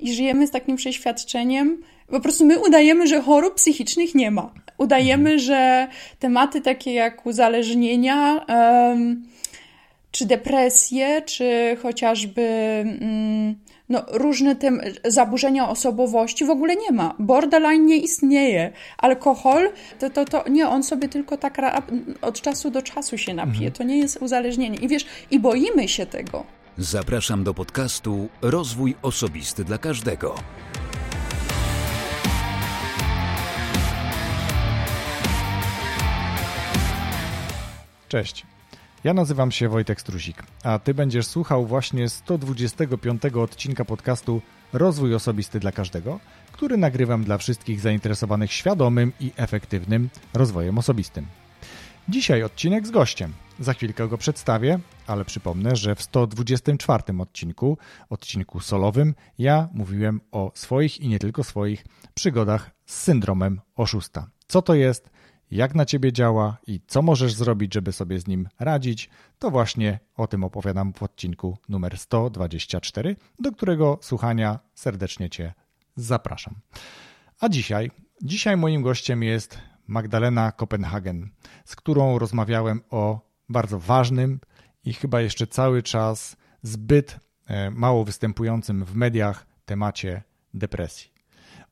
i żyjemy z takim przeświadczeniem, po prostu my udajemy, że chorób psychicznych nie ma. Udajemy, mhm. że tematy takie jak uzależnienia, um, czy depresje, czy chociażby um, no, różne te zaburzenia osobowości w ogóle nie ma. Borderline nie istnieje. Alkohol, to, to, to nie, on sobie tylko tak od czasu do czasu się napije. Mhm. To nie jest uzależnienie. I wiesz, i boimy się tego. Zapraszam do podcastu Rozwój Osobisty dla Każdego. Cześć. Ja nazywam się Wojtek Struzik, a Ty będziesz słuchał właśnie 125 odcinka podcastu Rozwój Osobisty dla Każdego, który nagrywam dla wszystkich zainteresowanych świadomym i efektywnym rozwojem osobistym. Dzisiaj odcinek z gościem. Za chwilkę go przedstawię, ale przypomnę, że w 124 odcinku, odcinku solowym, ja mówiłem o swoich i nie tylko swoich przygodach z syndromem oszusta. Co to jest? jak na ciebie działa i co możesz zrobić, żeby sobie z nim radzić, to właśnie o tym opowiadam w odcinku numer 124, do którego słuchania serdecznie cię zapraszam. A dzisiaj, dzisiaj moim gościem jest Magdalena Kopenhagen, z którą rozmawiałem o bardzo ważnym i chyba jeszcze cały czas zbyt e, mało występującym w mediach temacie depresji.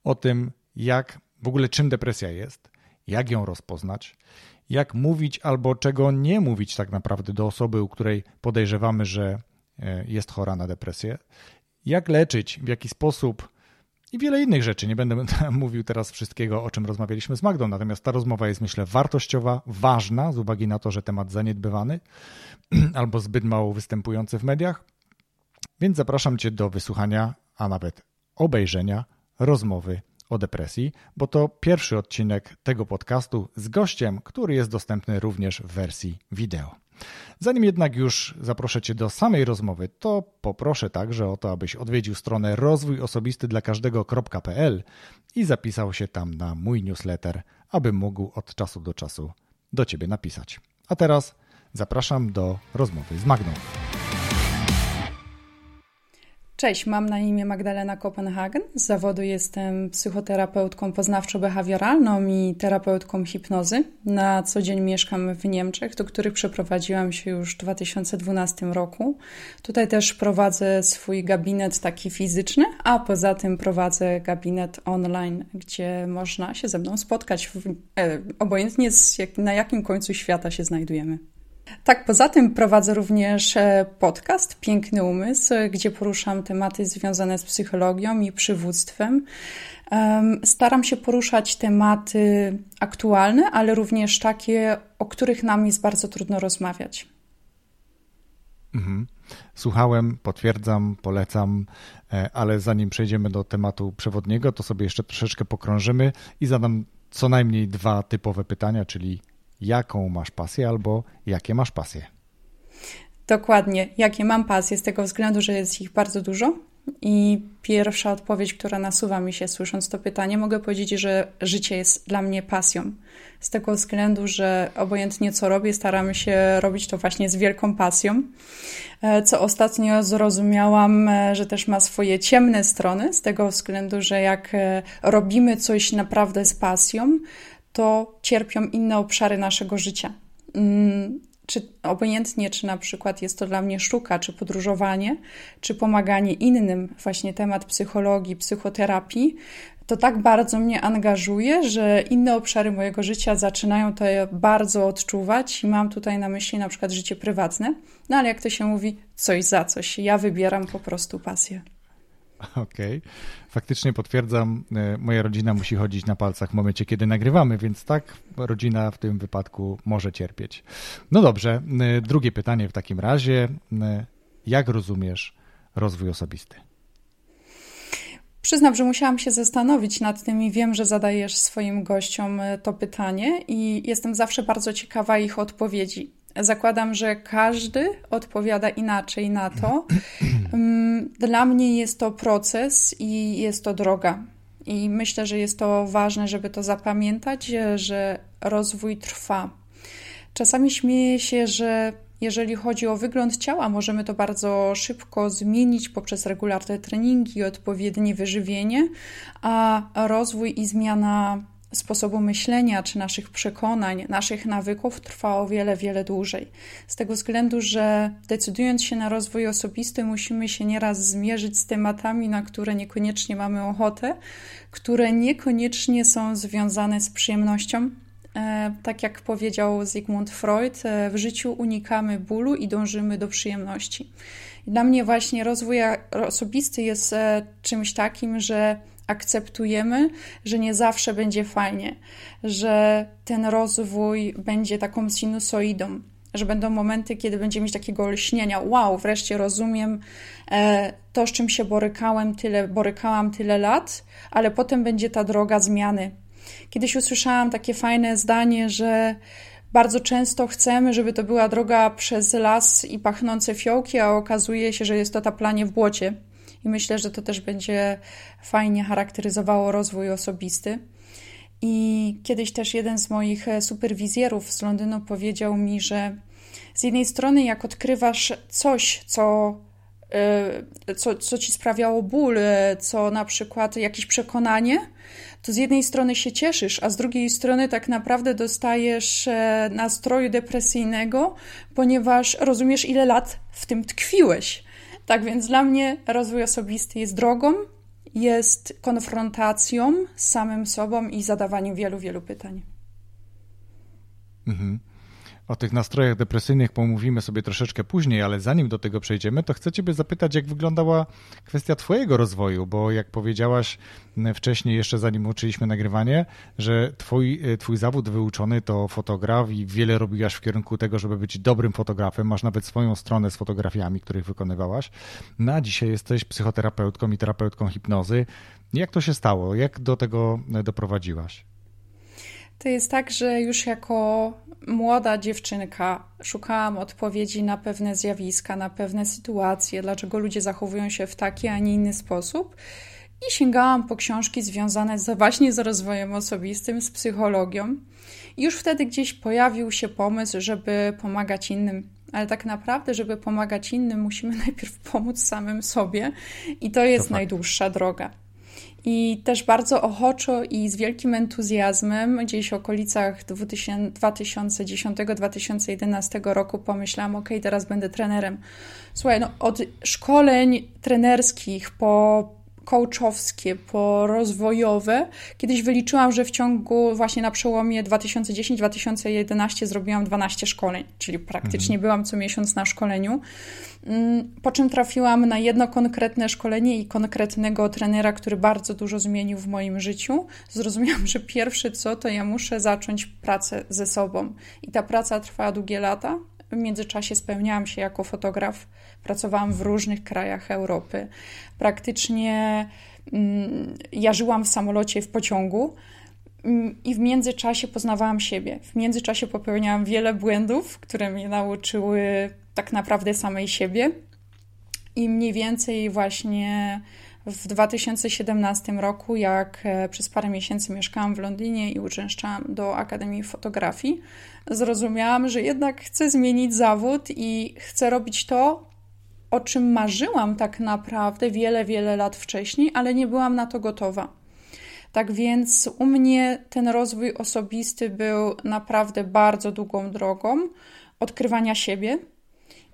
O tym, jak w ogóle czym depresja jest, jak ją rozpoznać, jak mówić albo czego nie mówić tak naprawdę do osoby, u której podejrzewamy, że e, jest chora na depresję, jak leczyć, w jaki sposób i wiele innych rzeczy. Nie będę mówił teraz wszystkiego, o czym rozmawialiśmy z Magdą, natomiast ta rozmowa jest, myślę, wartościowa, ważna z uwagi na to, że temat zaniedbywany albo zbyt mało występujący w mediach. Więc zapraszam Cię do wysłuchania, a nawet obejrzenia rozmowy o depresji, bo to pierwszy odcinek tego podcastu z gościem, który jest dostępny również w wersji wideo. Zanim jednak już zaproszę Cię do samej rozmowy, to poproszę także o to, abyś odwiedził stronę rozwój osobisty dla każdego.pl i zapisał się tam na mój newsletter, aby mógł od czasu do czasu do Ciebie napisać. A teraz zapraszam do rozmowy z Magną. Cześć, mam na imię Magdalena Kopenhagen. Z zawodu jestem psychoterapeutką poznawczo-behawioralną i terapeutką hipnozy. Na co dzień mieszkam w Niemczech, do których przeprowadziłam się już w 2012 roku. Tutaj też prowadzę swój gabinet taki fizyczny, a poza tym prowadzę gabinet online, gdzie można się ze mną spotkać, w, e, obojętnie z, jak, na jakim końcu świata się znajdujemy. Tak, poza tym prowadzę również e, podcast Piękny Umysł, gdzie poruszam tematy związane z psychologią i przywództwem. Staram się poruszać tematy aktualne, ale również takie, o których nam jest bardzo trudno rozmawiać. Mhm. Słuchałem, potwierdzam, polecam, e, ale zanim przejdziemy do tematu przewodniego, to sobie jeszcze troszeczkę pokrążymy i zadam co najmniej dwa typowe pytania, czyli jaką masz pasję albo jakie masz pasje. Dokładnie, jakie mam pasje, z tego względu, że jest ich bardzo dużo. I pierwsza odpowiedź, która nasuwa mi się słysząc to pytanie, mogę powiedzieć, że życie jest dla mnie pasją. Z tego względu, że obojętnie co robię, staramy się robić to właśnie z wielką pasją. E, co ostatnio zrozumiałam, e, że też ma swoje ciemne strony, z tego względu, że jak e, robimy coś naprawdę z pasją, to cierpią inne obszary naszego życia. Mm, czy obojętnie, czy na przykład jest to dla mnie sztuka, czy podróżowanie, czy pomaganie innym, właśnie temat psychologii, psychoterapii, to tak bardzo mnie angażuje, że inne obszary mojego życia zaczynają to bardzo odczuwać i mam tutaj na myśli na przykład życie prywatne. No ale jak to się mówi, coś za coś. Ja wybieram po prostu pasję. Okej. Okay. Faktycznie potwierdzam, e, moja rodzina musi chodzić na palcach w momencie, kiedy nagrywamy, więc tak, rodzina w tym wypadku może cierpieć. No dobrze, e, drugie pytanie w takim razie. E, jak rozumiesz rozwój osobisty? Przyznam, że musiałam się zastanowić nad tym i wiem, że zadajesz swoim gościom to pytanie i jestem zawsze bardzo ciekawa ich odpowiedzi. Zakładam, że każdy odpowiada inaczej na to. Mm, dla mnie jest to proces i jest to droga. I myślę, że jest to ważne, żeby to zapamiętać, że rozwój trwa. Czasami śmieję się, że Jeżeli chodzi o wygląd ciała, możemy to bardzo szybko zmienić poprzez regularne treningi, odpowiednie wyżywienie, a rozwój i zmiana sposobu myślenia czy naszych przekonań, naszych nawyków trwa o wiele, wiele dłużej. Z tego względu, że decydując się na rozwój osobisty, musimy się nieraz zmierzyć z tematami, na które niekoniecznie mamy ochotę, które niekoniecznie są związane z przyjemnością. E, tak jak powiedział Sigmund Freud, e, w życiu unikamy bólu i dążymy do przyjemności. Dla mnie właśnie rozwój osobisty jest e, czymś takim, że akceptujemy, że nie zawsze będzie fajnie, że ten rozwój będzie taką sinusoidą, że będą momenty, kiedy będziemy mieć takiego lśnienia, wow, wreszcie rozumiem e, to, z czym się borykałem tyle, borykałam tyle lat, ale potem będzie ta droga zmiany. Kiedyś usłyszałam takie fajne zdanie, że bardzo często chcemy, żeby to była droga przez las i pachnące fiołki, a okazuje się, że jest to taplanie w błocie i myślę, że to też będzie fajnie charakteryzowało rozwój osobisty. I kiedyś też jeden z moich e, superwizjerów z Londynu powiedział mi, że z jednej strony, jak odkrywasz coś, co, e, co, co ci sprawiało ból, e, co na przykład jakieś przekonanie, to z jednej strony się cieszysz, a z drugiej strony tak naprawdę dostajesz nastroju depresyjnego, ponieważ rozumiesz, ile lat w tym tkwiłeś. Tak więc dla mnie rozwój osobisty jest drogą, jest konfrontacją z samym sobą i zadawaniem wielu, wielu pytań. Mhm. O tych nastrojach depresyjnych pomówimy sobie troszeczkę później, ale zanim do tego przejdziemy, to chcę Ciebie zapytać, jak wyglądała kwestia Twojego rozwoju, bo jak powiedziałaś wcześniej, jeszcze zanim uczyliśmy nagrywanie, że Twój, e, twój zawód wyuczony to fotograf i wiele robiłaś w kierunku tego, żeby być dobrym fotografem. Masz nawet swoją stronę z fotografiami, których wykonywałaś. Na dzisiaj jesteś psychoterapeutką i terapeutką hipnozy. Jak to się stało? Jak do tego doprowadziłaś? To jest tak, że już jako młoda dziewczynka szukałam odpowiedzi na pewne zjawiska, na pewne sytuacje, dlaczego ludzie zachowują się w taki, a nie inny sposób. I sięgałam po książki związane z, właśnie z rozwojem osobistym, z psychologią. I już wtedy gdzieś pojawił się pomysł, żeby pomagać innym. Ale tak naprawdę, żeby pomagać innym, musimy najpierw pomóc samym sobie, i to jest to najdłuższa droga. I też bardzo ochoczo i z wielkim entuzjazmem, gdzieś w okolicach 2010-2011 roku pomyślałam, ok, teraz będę trenerem. Słuchaj, no, od szkoleń trenerskich po coachowskie, porozwojowe. Kiedyś wyliczyłam, że w ciągu właśnie na przełomie 2010-2011 zrobiłam 12 szkoleń, czyli praktycznie mhm. byłam co miesiąc na szkoleniu. Mm, po czym trafiłam na jedno konkretne szkolenie i konkretnego trenera, który bardzo dużo zmienił w moim życiu. Zrozumiałam, że pierwsze co, to ja muszę zacząć pracę ze sobą. I ta praca trwała długie lata. W międzyczasie spełniałam się jako fotograf Pracowałam w różnych krajach Europy. Praktycznie mm, ja żyłam w samolocie, w pociągu. Mm, I w międzyczasie poznawałam siebie. W międzyczasie popełniałam wiele błędów, które mnie nauczyły tak naprawdę samej siebie. I mniej więcej właśnie w 2017 roku, jak e, przez parę miesięcy mieszkałam w Londynie i uczęszczałam do Akademii Fotografii, zrozumiałam, że jednak chcę zmienić zawód i chcę robić to, o czym marzyłam tak naprawdę wiele, wiele lat wcześniej, ale nie byłam na to gotowa. Tak więc u mnie ten rozwój osobisty był naprawdę bardzo długą drogą odkrywania siebie.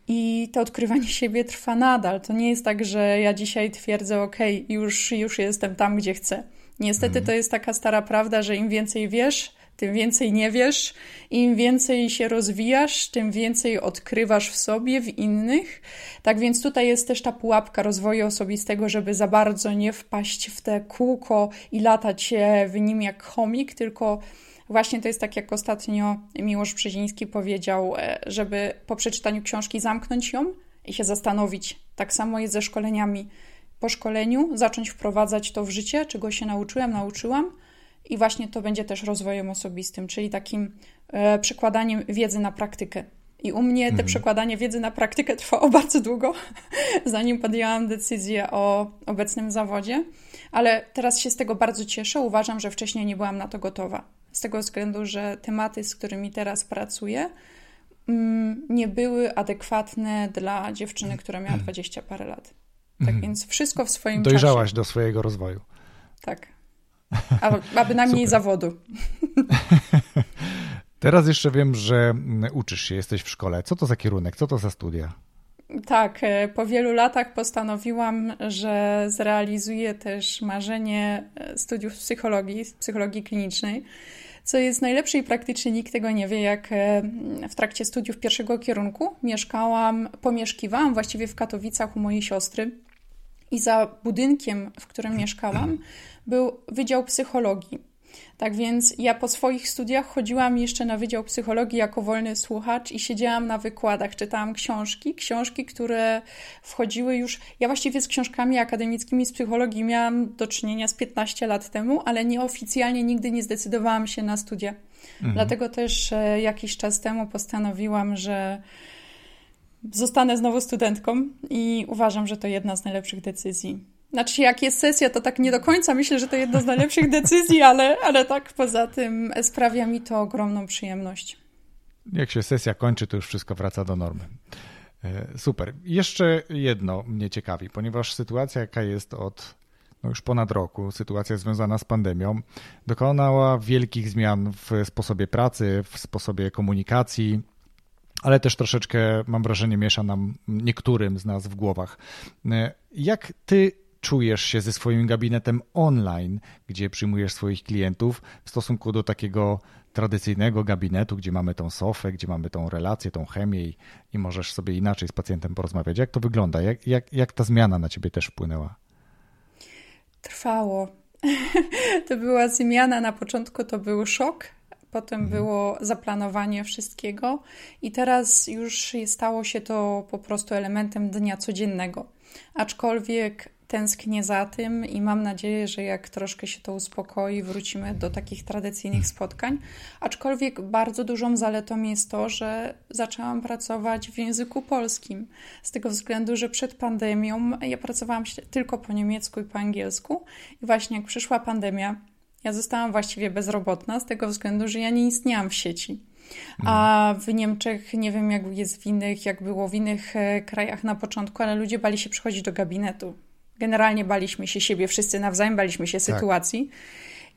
I to odkrywanie siebie trwa nadal. To nie jest tak, że ja dzisiaj twierdzę, OK, już, już jestem tam, gdzie chcę. Niestety mhm. to jest taka stara prawda, że im więcej wiesz, tym więcej nie wiesz, im więcej się rozwijasz, tym więcej odkrywasz w sobie, w innych. Tak więc tutaj jest też ta pułapka rozwoju osobistego, żeby za bardzo nie wpaść w te kółko i latać w nim jak chomik, tylko właśnie to jest tak, jak ostatnio Miłosz Brzeziński powiedział, e, żeby po przeczytaniu książki zamknąć ją i się zastanowić. Tak samo jest ze szkoleniami. Po szkoleniu zacząć wprowadzać to w życie, czego się nauczyłem, nauczyłam, i właśnie to będzie też rozwojem osobistym, czyli takim e, przekładaniem wiedzy na praktykę. I u mnie mhm. te przekładanie wiedzy na praktykę trwało bardzo długo, zanim podjęłam decyzję o obecnym zawodzie, ale teraz się z tego bardzo cieszę. Uważam, że wcześniej nie byłam na to gotowa. Z tego względu, że tematy, z którymi teraz pracuję, mm, nie były adekwatne dla dziewczyny, która miała 20 parę lat. Tak mhm. więc wszystko w swoim Dojrzałaś czasie. do swojego rozwoju. Tak. A, a bynajmniej zawodu. Teraz jeszcze wiem, że mm, uczysz się, jesteś w szkole. Co to za kierunek? Co to za studia? Tak, e, po wielu latach postanowiłam, że zrealizuję też marzenie e, studiów psychologii, psychologii klinicznej. Co jest najlepsze i praktycznie nikt tego nie wie, jak e, w trakcie studiów pierwszego kierunku mieszkałam, pomieszkiwałam właściwie w Katowicach u mojej siostry i za budynkiem, w którym mieszkałam, był Wydział Psychologii. Tak więc ja po swoich studiach chodziłam jeszcze na Wydział Psychologii jako wolny słuchacz i siedziałam na wykładach, czytałam książki, książki, które wchodziły już. Ja właściwie z książkami akademickimi z psychologii miałam do czynienia z 15 lat temu, ale nieoficjalnie nigdy nie zdecydowałam się na studia. Mhm. Dlatego też e, jakiś czas temu postanowiłam, że zostanę znowu studentką i uważam, że to jedna z najlepszych decyzji znaczy, jak jest sesja, to tak nie do końca myślę, że to jedna z najlepszych decyzji, ale, ale tak poza tym sprawia mi to ogromną przyjemność. Jak się sesja kończy, to już wszystko wraca do normy. E, super. Jeszcze jedno mnie ciekawi, ponieważ sytuacja, jaka jest od no już ponad roku, sytuacja związana z pandemią, dokonała wielkich zmian w sposobie pracy, w sposobie komunikacji, ale też troszeczkę, mam wrażenie, miesza nam niektórym z nas w głowach. E, jak ty czujesz się ze swoim gabinetem online, gdzie przyjmujesz swoich klientów, w stosunku do takiego tradycyjnego gabinetu, gdzie mamy tą sofę, gdzie mamy tą relację, tą chemię i, i możesz sobie inaczej z pacjentem porozmawiać. Jak to wygląda? Jak, jak, jak ta zmiana na ciebie też wpłynęła? Trwało. to była zmiana. Na początku to był szok, potem mhm. było zaplanowanie wszystkiego i teraz już stało się to po prostu elementem dnia codziennego. Aczkolwiek tęsknię za tym i mam nadzieję, że jak troszkę się to uspokoi, wrócimy do takich tradycyjnych spotkań. Aczkolwiek bardzo dużą zaletą jest to, że zaczęłam pracować w języku polskim. Z tego względu, że przed pandemią ja pracowałam tylko po niemiecku i po angielsku. I właśnie jak przyszła pandemia, ja zostałam właściwie bezrobotna z tego względu, że ja nie istniałam w sieci. A w Niemczech nie wiem, jak jest w innych, jak było w innych e, krajach na początku, ale ludzie bali się przychodzić do gabinetu. Generalnie baliśmy się siebie, wszyscy nawzajem baliśmy się tak. sytuacji.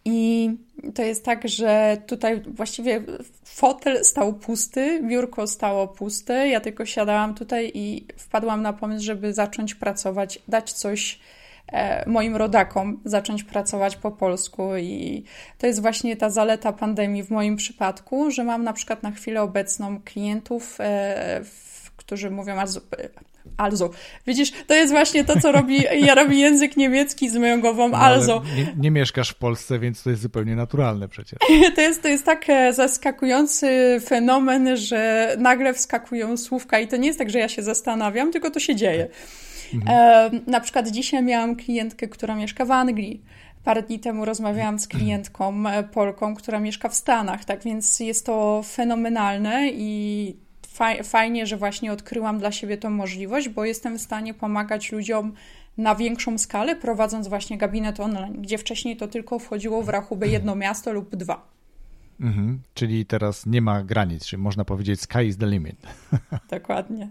I to jest tak, że tutaj właściwie fotel stał pusty, biurko stało puste. Ja tylko siadałam tutaj i wpadłam na pomysł, żeby zacząć pracować, dać coś e, moim rodakom, zacząć pracować po polsku. I to jest właśnie ta zaleta pandemii w moim przypadku, że mam na przykład na chwilę obecną klientów, e, którzy mówią Also. Widzisz, to jest właśnie to, co robi, ja robi język niemiecki z moją głową no, also. Nie, nie, mieszkasz w Polsce, więc to jest zupełnie naturalne przecież. To jest, to jest tak e, zaskakujący fenomen, że nagle wskakują słówka i to nie jest tak, że ja się zastanawiam, tylko to się dzieje. Mhm. E, na przykład dzisiaj miałam klientkę, która mieszka w Anglii. Parę dni temu rozmawiałam z klientką e, Polką, która mieszka w Stanach, tak więc jest to fenomenalne i fajnie, że właśnie odkryłam dla siebie tą możliwość, bo jestem w stanie pomagać ludziom na większą skalę, prowadząc właśnie gabinet online, gdzie wcześniej to tylko wchodziło w rachubę jedno miasto lub dwa. Mhm, czyli teraz nie ma granic, czyli można powiedzieć sky is the limit. Dokładnie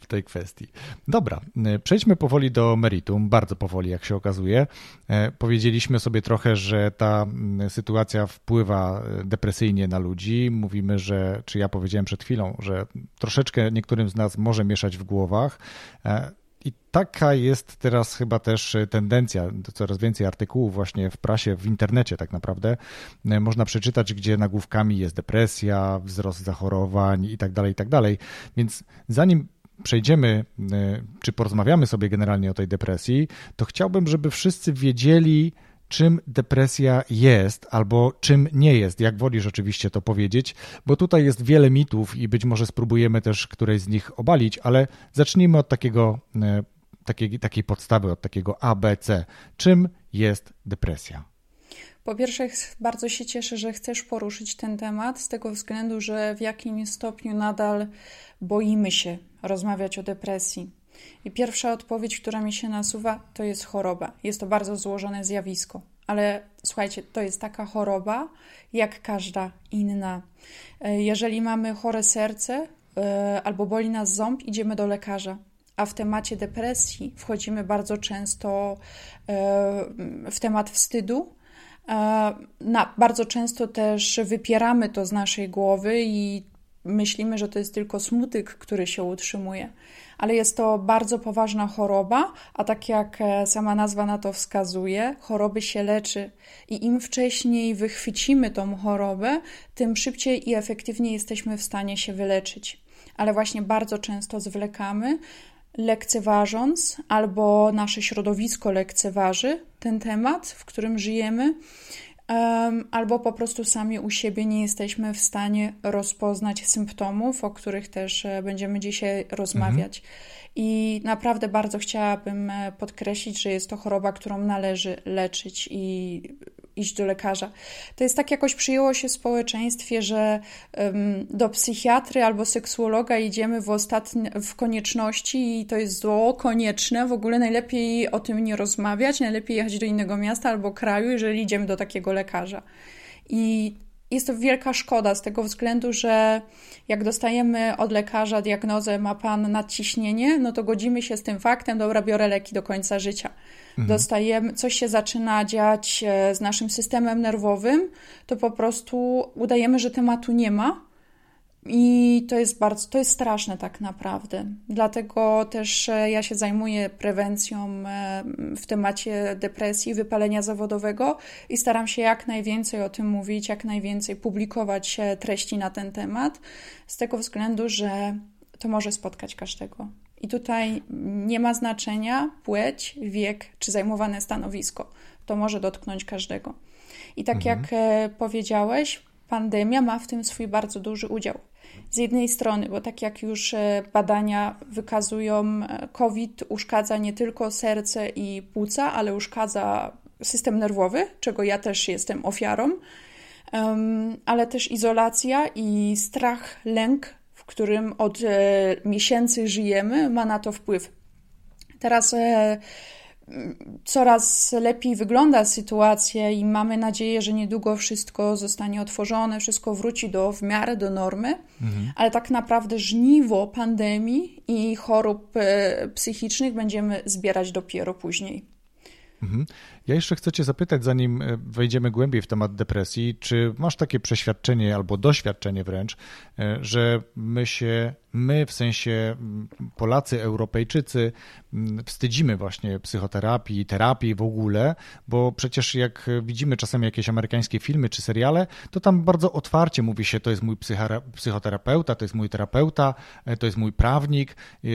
w tej kwestii. Dobra, e, przejdźmy powoli do meritum, bardzo powoli, jak się okazuje. E, powiedzieliśmy sobie trochę, że ta sytuacja wpływa depresyjnie na ludzi. Mówimy, że, czy ja powiedziałem przed chwilą, że troszeczkę niektórym z nas może mieszać w głowach. I taka jest teraz chyba też tendencja, coraz więcej artykułów właśnie w prasie, w internecie tak naprawdę można przeczytać, gdzie nagłówkami jest depresja, wzrost zachorowań i tak dalej, i tak dalej. Więc zanim przejdziemy, czy porozmawiamy sobie generalnie o tej depresji, to chciałbym, żeby wszyscy wiedzieli, czym depresja jest albo czym nie jest, jak wolisz oczywiście to powiedzieć, bo tutaj jest wiele mitów i być może spróbujemy też któreś z nich obalić, ale zacznijmy od takiego, e, takiej, takiej podstawy, od takiego ABC. Czym jest depresja? Po pierwsze, bardzo się cieszę, że chcesz poruszyć ten temat, z tego względu, że w jakimś stopniu nadal boimy się rozmawiać o depresji. I pierwsza odpowiedź, która mi się nasuwa, to jest choroba. Jest to bardzo złożone zjawisko, ale słuchajcie, to jest taka choroba jak każda inna. E, jeżeli mamy chore serce, albo boli nas ząb, idziemy do lekarza. A w temacie depresji wchodzimy bardzo często w temat wstydu, na, bardzo często też wypieramy to z naszej głowy i myślimy, że to jest tylko smutek, który się utrzymuje. Ale jest to bardzo poważna choroba, a tak jak e, sama nazwa na to wskazuje, choroby się leczy. I im wcześniej wychwycimy tą chorobę, tym szybciej i efektywniej jesteśmy w stanie się wyleczyć. Ale właśnie bardzo często zwlekamy, lekceważąc, albo nasze środowisko lekceważy ten temat, w którym żyjemy, albo po prostu sami u siebie nie jesteśmy w stanie rozpoznać symptomów, o których też e, będziemy dzisiaj rozmawiać. Mhm. I naprawdę bardzo chciałabym e, podkreślić, że jest to choroba, którą należy leczyć i iść do lekarza. To jest tak jakoś przyjęło się w społeczeństwie, że um, do psychiatry albo seksuologa idziemy w, ostatni, w konieczności i to jest zło konieczne. W ogóle najlepiej o tym nie rozmawiać, najlepiej jechać do innego miasta albo kraju, jeżeli idziemy do takiego lekarza. I jest to wielka szkoda z tego względu, że jak dostajemy od lekarza diagnozę, ma pan nadciśnienie, no to godzimy się z tym faktem, dobra, biorę leki do końca życia. Mhm. Dostajemy, coś się zaczyna dziać e, z naszym systemem nerwowym, to po prostu udajemy, że tematu nie ma i to jest bardzo, to jest straszne tak naprawdę. Dlatego też e, ja się zajmuję prewencją e, w temacie depresji, wypalenia zawodowego i staram się jak najwięcej o tym mówić, jak najwięcej publikować treści na ten temat, z tego względu, że to może spotkać każdego. I tutaj nie ma znaczenia płeć, wiek czy zajmowane stanowisko. To może dotknąć każdego. I tak mhm. jak powiedziałeś, pandemia ma w tym swój bardzo duży udział z jednej strony, bo tak jak już e, badania wykazują, e, COVID uszkadza nie tylko serce i płuca, ale uszkadza system nerwowy, czego ja też jestem ofiarą, ale też izolacja i strach, lęk, w którym od e, miesięcy żyjemy, ma na to wpływ. Teraz coraz lepiej wygląda sytuacja i mamy nadzieję, że niedługo wszystko zostanie otworzone, wszystko wróci do w miarę do normy, mhm. ale tak naprawdę żniwo pandemii i chorób e, psychicznych będziemy zbierać dopiero później. Mhm. Ja jeszcze chcę Cię zapytać, zanim e, wejdziemy głębiej w temat depresji, czy masz takie przeświadczenie albo doświadczenie wręcz, e, że my się my, w sensie mm, Polacy, Europejczycy, mm, wstydzimy właśnie psychoterapii, terapii w ogóle, bo przecież jak widzimy czasem jakieś amerykańskie filmy czy seriale, to tam bardzo otwarcie mówi się, to jest mój psychoterapeuta, to jest mój terapeuta, e, to jest mój prawnik. E,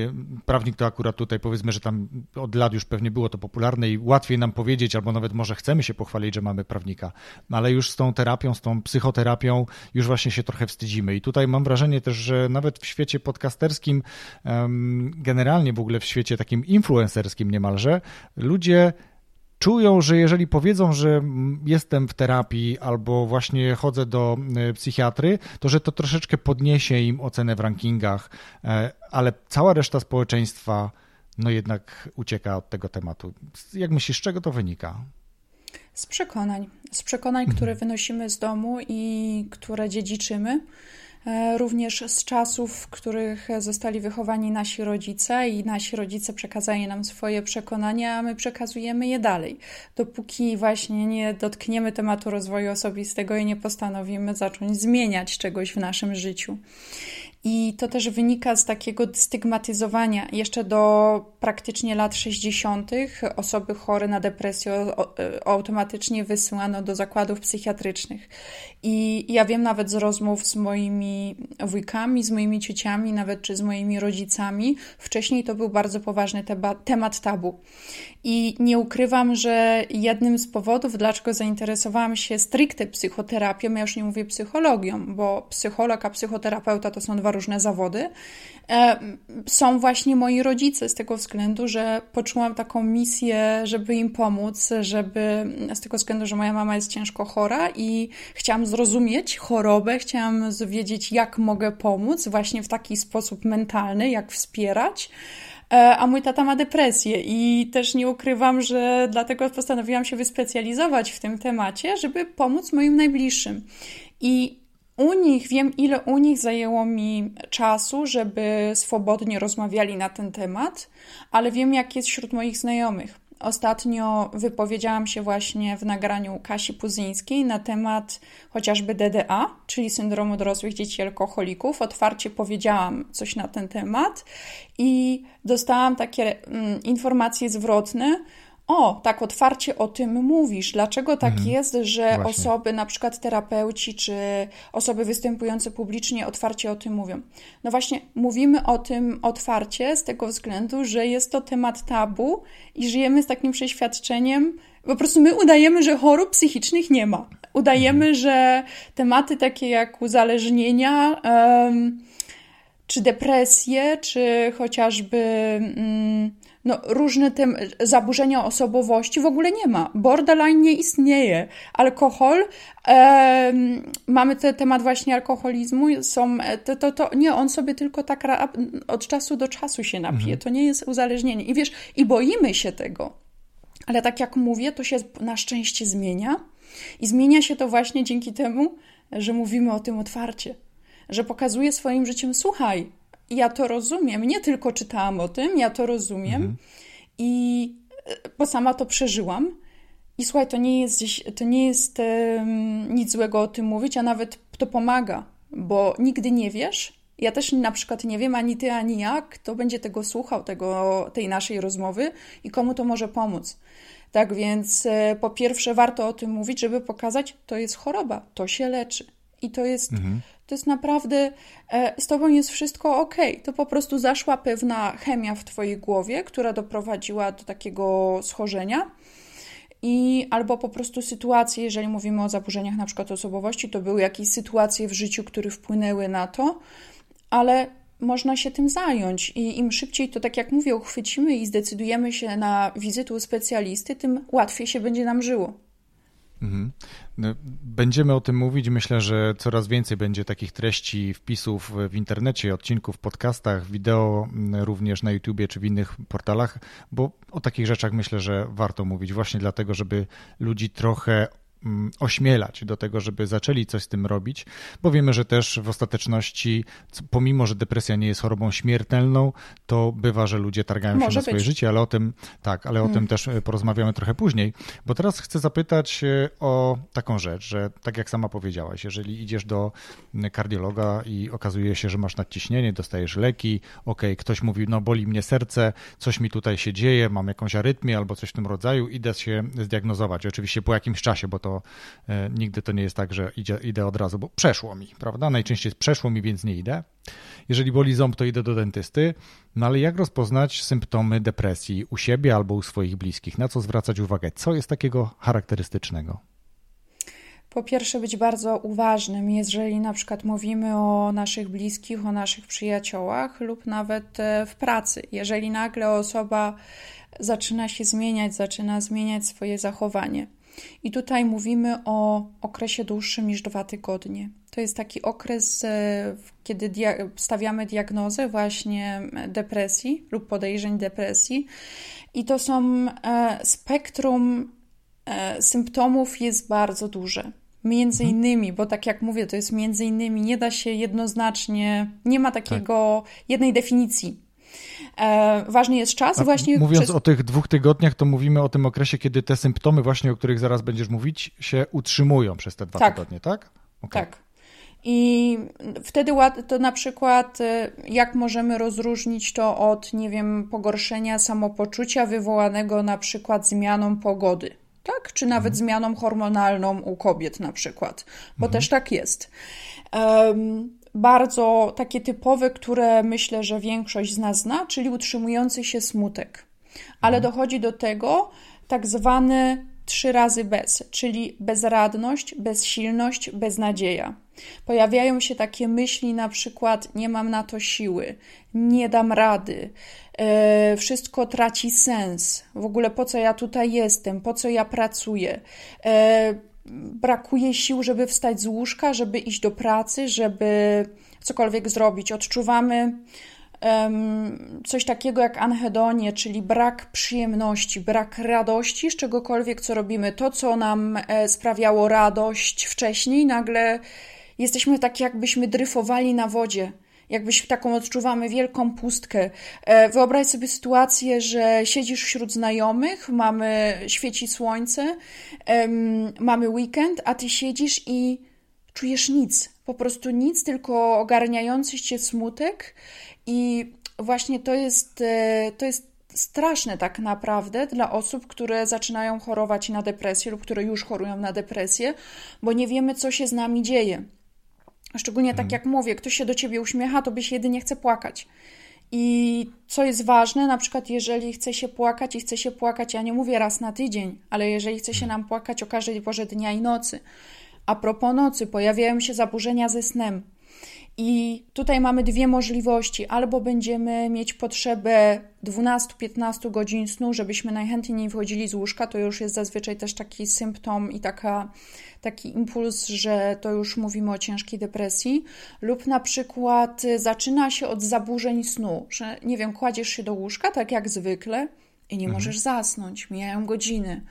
prawnik to akurat tutaj powiedzmy, że tam od lat już pewnie było to popularne i łatwiej nam powiedzieć, albo nawet może chcemy się pochwalić, że mamy prawnika, ale już z tą terapią, z tą psychoterapią już właśnie się trochę wstydzimy. I tutaj mam wrażenie też, że nawet w świecie podcasterskim, generalnie w ogóle w świecie takim influencerskim niemalże, ludzie czują, że jeżeli powiedzą, że jestem w terapii albo właśnie chodzę do e, psychiatry, to że to troszeczkę podniesie im ocenę w rankingach, e, ale cała reszta społeczeństwa no jednak ucieka od tego tematu. Jak myślisz, z czego to wynika? Z przekonań. Z przekonań, mhm. które wynosimy z domu i które dziedziczymy. E, również z czasów, w których zostali wychowani nasi rodzice i nasi rodzice przekazali nam swoje przekonania, a my przekazujemy je dalej. Dopóki właśnie nie dotkniemy tematu rozwoju osobistego i nie postanowimy zacząć zmieniać czegoś w naszym życiu. I to też wynika z takiego stygmatyzowania. Jeszcze do praktycznie lat 60. osoby chore na depresję automatycznie wysyłano do zakładów psychiatrycznych. I ja wiem nawet z rozmów z moimi wujkami, z moimi ciociami, nawet czy z moimi rodzicami, wcześniej to był bardzo poważny temat tabu. I nie ukrywam, że jednym z powodów, dlaczego zainteresowałam się stricte psychoterapią, ja już nie mówię psychologią, bo psycholog a psychoterapeuta to są dwa różne zawody, e, są właśnie moi rodzice z tego względu, że poczułam taką misję, żeby im pomóc, żeby z tego względu, że moja mama jest ciężko chora i chciałam zrozumieć chorobę, chciałam wiedzieć, jak mogę pomóc właśnie w taki sposób mentalny, jak wspierać. E, a mój tata ma depresję i też nie ukrywam, że dlatego postanowiłam się wyspecjalizować w tym temacie, żeby pomóc moim najbliższym. I u nich, wiem ile u nich zajęło mi czasu, żeby swobodnie rozmawiali na ten temat, ale wiem jak jest wśród moich znajomych. Ostatnio wypowiedziałam się właśnie w nagraniu Kasi Puzyńskiej na temat chociażby DDA, czyli syndromu dorosłych dzieci alkoholików. Otwarcie powiedziałam coś na ten temat i dostałam takie mm, informacje zwrotne, o, tak otwarcie o tym mówisz. Dlaczego tak mhm. jest, że Właśnie. osoby, na przykład terapeuci czy osoby występujące publicznie otwarcie o tym mówią? No właśnie, mówimy o tym otwarcie z tego względu, że jest to temat tabu i żyjemy z takim przeświadczeniem, po prostu my udajemy, że chorób psychicznych nie ma. Udajemy, mhm. że tematy takie jak uzależnienia, um, czy depresje, czy chociażby. Um, no, różne tem zaburzenia osobowości w ogóle nie ma. Borderline nie istnieje. Alkohol, e, mamy ten temat właśnie alkoholizmu, są, to, to, to, nie, on sobie tylko tak od czasu do czasu się napije. Mhm. To nie jest uzależnienie. I wiesz, i boimy się tego. Ale tak jak mówię, to się na szczęście zmienia. I zmienia się to właśnie dzięki temu, że mówimy o tym otwarcie. Że pokazuje swoim życiem, słuchaj, ja to rozumiem. Nie tylko czytałam o tym, ja to rozumiem. Mhm. I bo sama to przeżyłam. I słuchaj, to nie jest, to nie jest um, nic złego o tym mówić, a nawet to pomaga, bo nigdy nie wiesz. Ja też na przykład nie wiem ani ty, ani ja, kto będzie tego słuchał, tego, tej naszej rozmowy i komu to może pomóc. Tak więc e, po pierwsze warto o tym mówić, żeby pokazać, to jest choroba, to się leczy. I to jest, mhm to jest naprawdę, e, z tobą jest wszystko ok. To po prostu zaszła pewna chemia w twojej głowie, która doprowadziła do takiego schorzenia. I albo po prostu sytuacje, jeżeli mówimy o zaburzeniach na przykład osobowości, to były jakieś sytuacje w życiu, które wpłynęły na to, ale można się tym zająć i im szybciej to, tak jak mówię, uchwycimy i zdecydujemy się na wizytę u specjalisty, tym łatwiej się będzie nam żyło. Mhm. No, będziemy o tym mówić. Myślę, że coraz więcej będzie takich treści, wpisów w internecie, odcinków, podcastach, wideo, również na YouTubie czy w innych portalach, bo o takich rzeczach myślę, że warto mówić właśnie dlatego, żeby ludzi trochę Mm, ośmielać do tego, żeby zaczęli coś z tym robić, bo wiemy, że też w ostateczności, pomimo, że depresja nie jest chorobą śmiertelną, to bywa, że ludzie targają Może się na swoje być. życie, ale o tym, tak, ale hmm. o tym hmm. też e, porozmawiamy trochę później, bo teraz chcę zapytać e, o taką rzecz, że tak jak sama powiedziałaś, jeżeli idziesz do kardiologa i okazuje się, że masz nadciśnienie, dostajesz leki, ok, ktoś mówi, no boli mnie serce, coś mi tutaj się dzieje, mam jakąś arytmię albo coś w tym rodzaju, idę się zdiagnozować, oczywiście po jakimś czasie, bo to to e, nigdy to nie jest tak, że idzie, idę od razu, bo przeszło mi, prawda? Najczęściej jest przeszło mi, więc nie idę. Jeżeli boli ząb, to idę do dentysty. No ale jak rozpoznać symptomy depresji u siebie albo u swoich bliskich? Na co zwracać uwagę? Co jest takiego charakterystycznego? Po pierwsze, być bardzo uważnym, jeżeli na przykład mówimy o naszych bliskich, o naszych przyjaciołach lub nawet e, w pracy. Jeżeli nagle osoba zaczyna się zmieniać, zaczyna zmieniać swoje zachowanie, i tutaj mówimy o okresie dłuższym niż dwa tygodnie. To jest taki okres, e, kiedy dia stawiamy diagnozę właśnie depresji lub podejrzeń depresji, i to są e, spektrum e, symptomów jest bardzo duże. Między mhm. innymi, bo tak jak mówię, to jest między innymi, nie da się jednoznacznie, nie ma takiego tak. jednej definicji E, ważny jest czas. A właśnie mówiąc przez... o tych dwóch tygodniach, to mówimy o tym okresie, kiedy te symptomy, właśnie o których zaraz będziesz mówić, się utrzymują przez te dwa tak. tygodnie, tak? Okay. Tak. I wtedy to na przykład, e, jak możemy rozróżnić to od, nie wiem, pogorszenia samopoczucia wywołanego na przykład zmianą pogody, tak? Czy nawet mhm. zmianą hormonalną u kobiet na przykład, bo mhm. też tak jest. Um, bardzo takie typowe, które myślę, że większość z nas zna, czyli utrzymujący się smutek. Ale mhm. dochodzi do tego tak zwany trzy razy bez, czyli bezradność, bezsilność, beznadzieja. Pojawiają się takie myśli, na przykład: Nie mam na to siły, nie dam rady, e, wszystko traci sens. W ogóle po co ja tutaj jestem, po co ja pracuję. E, brakuje sił, żeby wstać z łóżka, żeby iść do pracy, żeby cokolwiek zrobić. Odczuwamy um, coś takiego jak anhedonie, czyli brak przyjemności, brak radości z czegokolwiek, co robimy. To, co nam e, sprawiało radość wcześniej, nagle jesteśmy tak, jakbyśmy dryfowali na wodzie. Jakbyś taką odczuwamy wielką pustkę. E, wyobraź sobie sytuację, że siedzisz wśród znajomych, mamy, świeci słońce, mamy weekend, a ty siedzisz i czujesz nic. Po prostu nic, tylko ogarniający cię smutek i właśnie to jest, e, to jest straszne tak naprawdę dla osób, które zaczynają chorować na depresję lub które już chorują na depresję, bo nie wiemy, co się z nami dzieje. Szczególnie tak mhm. jak mówię, ktoś się do ciebie uśmiecha, to byś jedynie chce płakać. I co jest ważne, na przykład jeżeli chce się płakać i chce się płakać, ja nie mówię raz na tydzień, ale jeżeli chce się mhm. nam płakać o każdej porze dnia i nocy. A propos nocy, pojawiają się zaburzenia ze snem. I tutaj mamy dwie możliwości. Albo będziemy mieć potrzebę 12-15 godzin snu, żebyśmy najchętniej nie wychodzili z łóżka. To już jest zazwyczaj też taki symptom i taka, taki impuls, że to już mówimy o ciężkiej depresji. Lub na przykład zaczyna się od zaburzeń snu, że nie wiem, kładziesz się do łóżka tak jak zwykle i nie mhm. możesz zasnąć, mijają godziny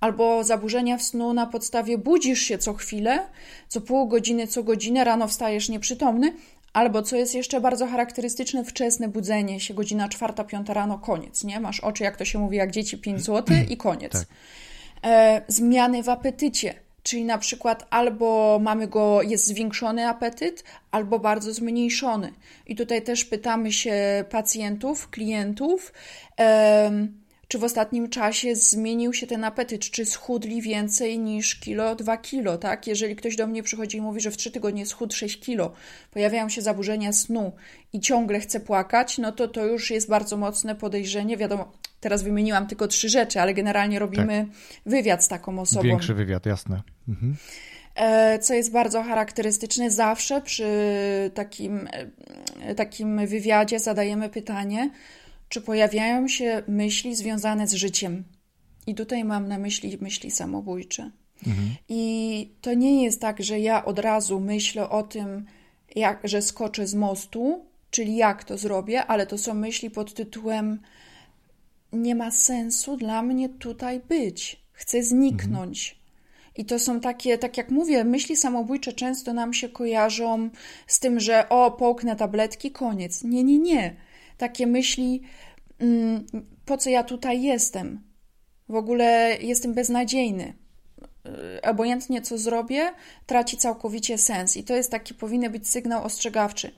albo zaburzenia w snu na podstawie budzisz się co chwilę, co pół godziny, co godzinę, rano wstajesz nieprzytomny, albo co jest jeszcze bardzo charakterystyczne, wczesne budzenie się, godzina czwarta, piąta rano, koniec, nie? Masz oczy, jak to się mówi, jak dzieci, 5 zł i koniec. Tak. E, zmiany w apetycie, czyli na przykład albo mamy go, jest zwiększony apetyt, albo bardzo zmniejszony. I tutaj też pytamy się pacjentów, klientów, czy w ostatnim czasie zmienił się ten apetyt, czy schudli więcej niż kilo, dwa kilo, tak? Jeżeli ktoś do mnie przychodzi i mówi, że w trzy tygodnie schudł 6 kilo, pojawiają się zaburzenia snu i ciągle chce płakać, no to to już jest bardzo mocne podejrzenie. Wiadomo, teraz wymieniłam tylko trzy rzeczy, ale generalnie robimy tak. wywiad z taką osobą. Większy wywiad, jasne. Mhm e, co jest bardzo charakterystyczne. Zawsze przy takim, e, takim wywiadzie zadajemy pytanie, czy pojawiają się myśli związane z życiem. I tutaj mam na myśli myśli samobójcze. Mhm. I to nie jest tak, że ja od razu myślę o tym, jak, że skoczę z mostu, czyli jak to zrobię, ale to są myśli pod tytułem nie ma sensu dla mnie tutaj być. Chcę zniknąć. Mhm. I to są takie, tak jak mówię, myśli samobójcze często nam się kojarzą z tym, że o, połknę tabletki, koniec. Nie, nie, nie takie myśli, mm, po co ja tutaj jestem? W ogóle jestem beznadziejny. Y, obojętnie co zrobię, traci całkowicie sens. I to jest taki, powinien być sygnał ostrzegawczy.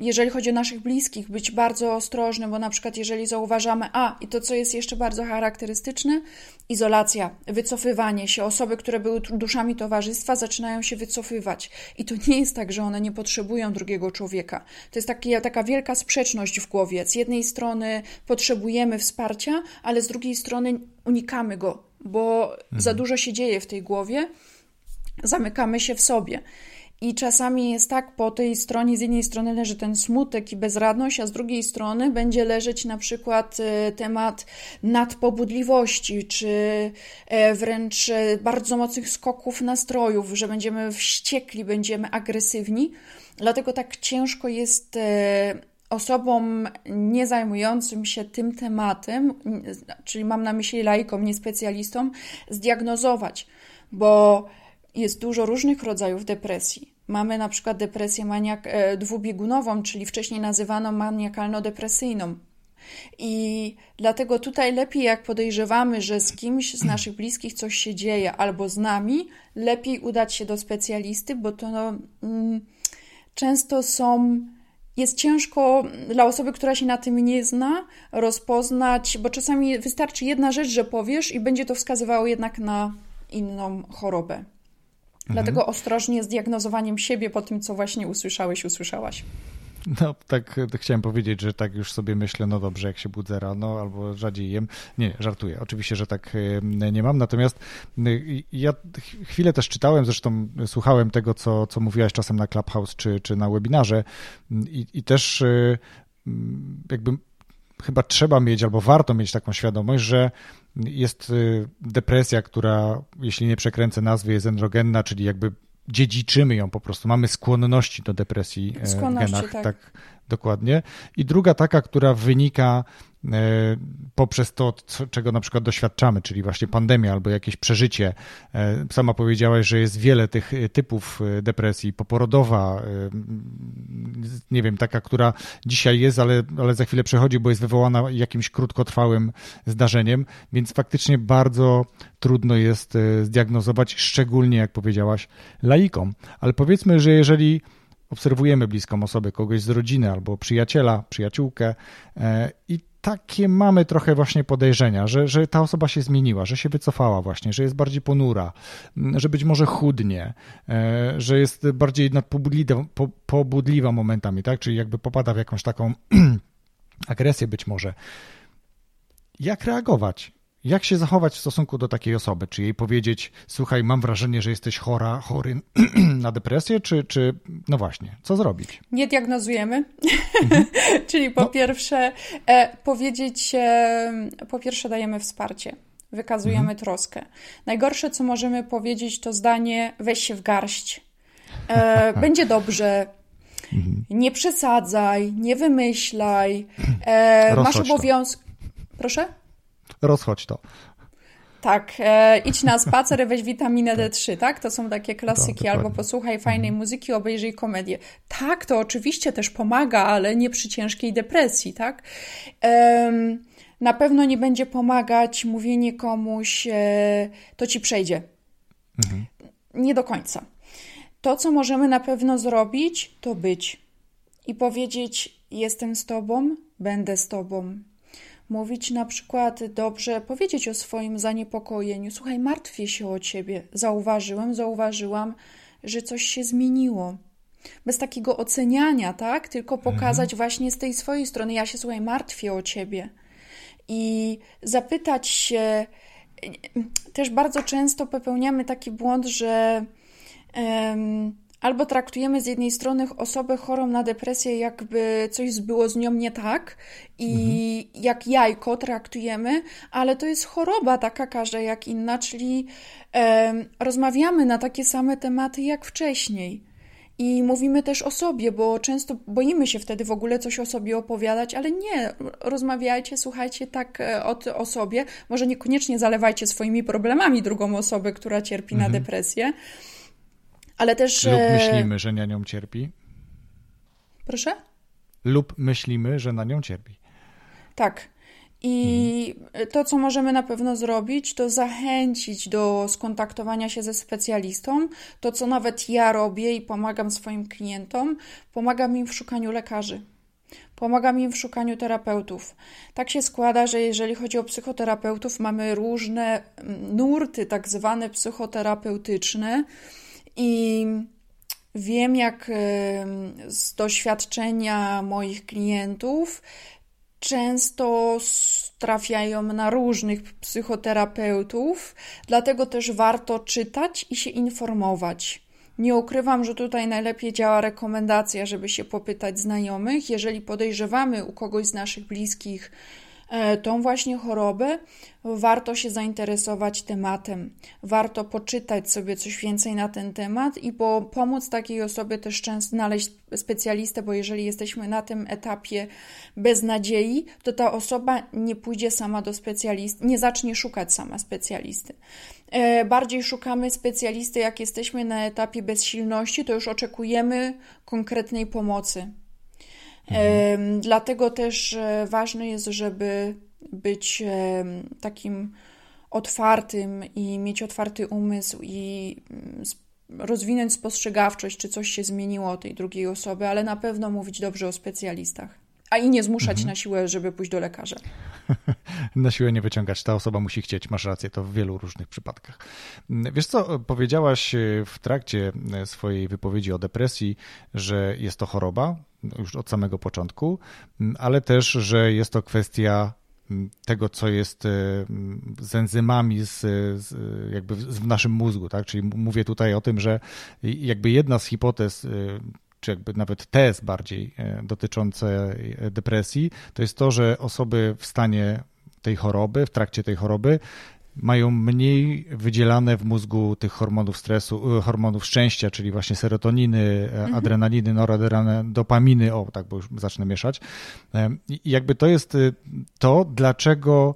Jeżeli chodzi o naszych bliskich, być bardzo ostrożnym, bo na przykład jeżeli zauważamy, a i to, co jest jeszcze bardzo charakterystyczne, izolacja, wycofywanie się, osoby, które były duszami towarzystwa, zaczynają się wycofywać. I to nie jest tak, że one nie potrzebują drugiego człowieka. To jest taki, taka wielka sprzeczność w głowie. Z jednej strony potrzebujemy wsparcia, ale z drugiej strony unikamy go, bo mhm. za dużo się dzieje w tej głowie, zamykamy się w sobie. I czasami jest tak, po tej stronie, z jednej strony leży ten smutek i bezradność, a z drugiej strony będzie leżeć na przykład e, temat nadpobudliwości, czy e, wręcz e, bardzo mocnych skoków nastrojów, że będziemy wściekli, będziemy agresywni. Dlatego tak ciężko jest osobom nie zajmującym się tym tematem, czyli mam na myśli laikom, nie specjalistom, zdiagnozować, bo jest dużo różnych rodzajów depresji. Mamy na przykład depresję maniak e, dwubiegunową, czyli wcześniej nazywaną maniakalno-depresyjną. I dlatego tutaj lepiej, jak podejrzewamy, że z kimś z naszych bliskich coś się dzieje albo z nami, lepiej udać się do specjalisty, bo to no, mm, często są. Jest ciężko dla osoby, która się na tym nie zna, rozpoznać, bo czasami wystarczy jedna rzecz, że powiesz, i będzie to wskazywało jednak na inną chorobę. Dlatego mhm. ostrożnie z diagnozowaniem siebie po tym, co właśnie usłyszałeś, usłyszałaś. No, tak chciałem powiedzieć, że tak już sobie myślę, no dobrze, jak się budzę rano albo rzadziej jem. Nie, żartuję. Oczywiście, że tak nie mam. Natomiast ja chwilę też czytałem, zresztą słuchałem tego, co, co mówiłaś czasem na Clubhouse czy, czy na webinarze i, i też jakby chyba trzeba mieć albo warto mieć taką świadomość, że jest y, depresja, która, jeśli nie przekręcę nazwy, jest androgenna, czyli jakby dziedziczymy ją po prostu. Mamy skłonności do depresji e, skłonności, w genach, tak. tak dokładnie. I druga taka, która wynika poprzez to, czego na przykład doświadczamy, czyli właśnie pandemia albo jakieś przeżycie. Sama powiedziałaś, że jest wiele tych typów depresji, poporodowa, nie wiem, taka, która dzisiaj jest, ale, ale za chwilę przechodzi, bo jest wywołana jakimś krótkotrwałym zdarzeniem, więc faktycznie bardzo trudno jest zdiagnozować, szczególnie, jak powiedziałaś, laikom. Ale powiedzmy, że jeżeli obserwujemy bliską osobę, kogoś z rodziny albo przyjaciela, przyjaciółkę e, i takie mamy trochę właśnie podejrzenia, że, że ta osoba się zmieniła, że się wycofała właśnie, że jest bardziej ponura, że być może chudnie, e, że jest bardziej pobudliwa, pobudliwa momentami, tak? Czyli jakby popada w jakąś taką agresję być może. Jak reagować? Jak się zachować w stosunku do takiej osoby? Czy jej powiedzieć, słuchaj, mam wrażenie, że jesteś chora, chory na depresję, czy, czy no właśnie, co zrobić? Nie diagnozujemy. Mhm. Czyli po no. pierwsze, e, powiedzieć, e, po pierwsze dajemy wsparcie, wykazujemy mhm. troskę. Najgorsze, co możemy powiedzieć, to zdanie weź się w garść. E, będzie dobrze, mhm. nie przesadzaj, nie wymyślaj, e, masz obowiązek. Proszę? Rozchodź to. Tak, e, idź na spacer, weź witaminę D3, tak? To są takie klasyki. Albo posłuchaj fajnej mhm. muzyki, obejrzyj komedię. Tak, to oczywiście też pomaga, ale nie przy ciężkiej depresji, tak? Um, na pewno nie będzie pomagać mówienie komuś, e, to ci przejdzie. Mhm. Nie do końca. To, co możemy na pewno zrobić, to być i powiedzieć: Jestem z tobą, będę z tobą, mówić na przykład dobrze, powiedzieć o swoim zaniepokojeniu. Słuchaj, martwię się o ciebie. Zauważyłem, zauważyłam, że coś się zmieniło. Bez takiego oceniania, tak? Tylko mhm. pokazać mhm. właśnie z tej swojej strony. Ja się, słuchaj, martwię o ciebie. I zapytać się. Też bardzo często popełniamy taki błąd, że. Um, albo traktujemy z jednej strony osobę chorą na depresję, jakby coś było z nią nie tak i mhm. jak jajko traktujemy, ale to jest choroba taka każda jak inna, czyli e, rozmawiamy na takie same tematy jak wcześniej. I mówimy też o sobie, bo często boimy się wtedy w ogóle coś o sobie opowiadać, ale nie, rozmawiajcie, słuchajcie tak e, o, o sobie. Może niekoniecznie zalewajcie swoimi problemami drugą osobę, która cierpi mhm. na depresję, ale też. Lub e, myślimy, że na nią cierpi. Proszę? Lub myślimy, że na nią cierpi. Tak. I mhm. to, co możemy na pewno zrobić, to zachęcić do skontaktowania się ze specjalistą. To, co nawet ja robię i pomagam swoim klientom, pomagam im w szukaniu lekarzy. Pomagam im w szukaniu terapeutów. Tak się składa, że jeżeli chodzi o psychoterapeutów, mamy różne mm, nurty, tak zwane psychoterapeutyczne i wiem, jak z doświadczenia moich klientów często trafiają na różnych psychoterapeutów, dlatego też warto czytać i się informować. Nie ukrywam, że tutaj najlepiej działa rekomendacja, żeby się popytać znajomych. Jeżeli podejrzewamy u kogoś z naszych bliskich, tą właśnie chorobę, warto się zainteresować tematem. Warto poczytać sobie coś więcej na ten temat i po, pomóc takiej osobie też często znaleźć specjalistę, bo jeżeli jesteśmy na tym etapie bez nadziei, to ta osoba nie pójdzie sama do specjalisty, nie zacznie szukać sama specjalisty. E, bardziej szukamy specjalisty, jak jesteśmy na etapie bezsilności, to już oczekujemy konkretnej pomocy. Mhm. Dlatego też e, ważne jest, żeby być takim otwartym i mieć otwarty umysł i mm, rozwinąć spostrzegawczość, czy coś się zmieniło o tej drugiej osoby, ale na pewno mówić dobrze o specjalistach. A i nie zmuszać mhm. na siłę, żeby pójść do lekarza. na siłę nie wyciągać. Ta osoba musi chcieć. Masz rację, to w wielu różnych przypadkach. Wiesz co, powiedziałaś w trakcie swojej wypowiedzi o depresji, że jest to choroba, już od samego początku, ale też, że jest to kwestia tego, co jest z enzymami z, z, jakby w naszym mózgu, tak? Czyli mówię tutaj o tym, że jakby jedna z hipotez czy jakby nawet tez bardziej e, dotyczące depresji, to jest to, że osoby w stanie tej choroby, w trakcie tej choroby, mają mniej wydzielane w mózgu tych hormonów stresu, y, hormonów szczęścia, czyli właśnie serotoniny, e, mhm. adrenaliny, noradrenaliny, dopaminy, o tak, bo już zacznę mieszać. I jakby to jest to, dlaczego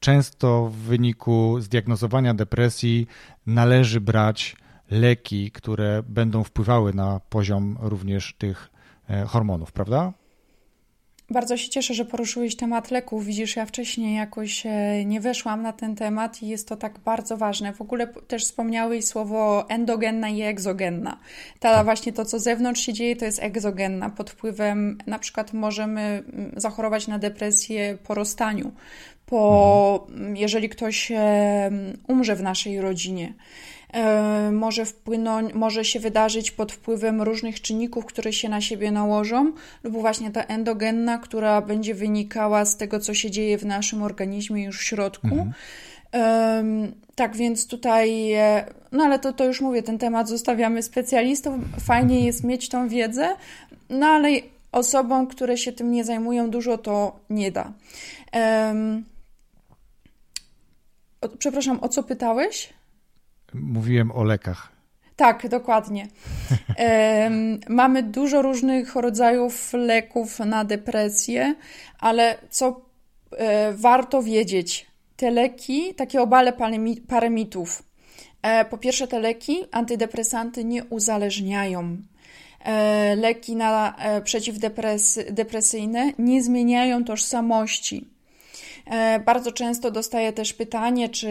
często w wyniku zdiagnozowania depresji należy brać leki, które będą wpływały na poziom również tych e, hormonów, prawda? Bardzo się cieszę, że poruszyłeś temat leków. Widzisz, ja wcześniej jakoś e, nie weszłam na ten temat i jest to tak bardzo ważne. W ogóle też wspomniałeś słowo endogenna i egzogenna. Ta tak. właśnie to, co z zewnątrz się dzieje, to jest egzogenna. Pod wpływem na przykład możemy mm, zachorować na depresję po rozstaniu, po, mhm. jeżeli ktoś umrze w naszej rodzinie. E, może wpłynąć, może się wydarzyć pod wpływem różnych czynników, które się na siebie nałożą, lub właśnie ta endogenna, która będzie wynikała z tego, co się dzieje w naszym organizmie już w środku. Mhm. Um, tak więc tutaj, e, no ale to, to już mówię, ten temat zostawiamy specjalistom. Fajnie jest mieć tą wiedzę, no ale osobom, które się tym nie zajmują, dużo to nie da. Um, o, przepraszam, o co pytałeś? Mówiłem o lekach. Tak, dokładnie. mamy dużo różnych rodzajów leków na depresję, ale co e, warto wiedzieć? Te leki, takie obale paremitów. E, po pierwsze, te leki, antydepresanty nie uzależniają. E, leki na, przeciwdepresyjne nie zmieniają tożsamości. E, bardzo często dostaję też pytanie, czy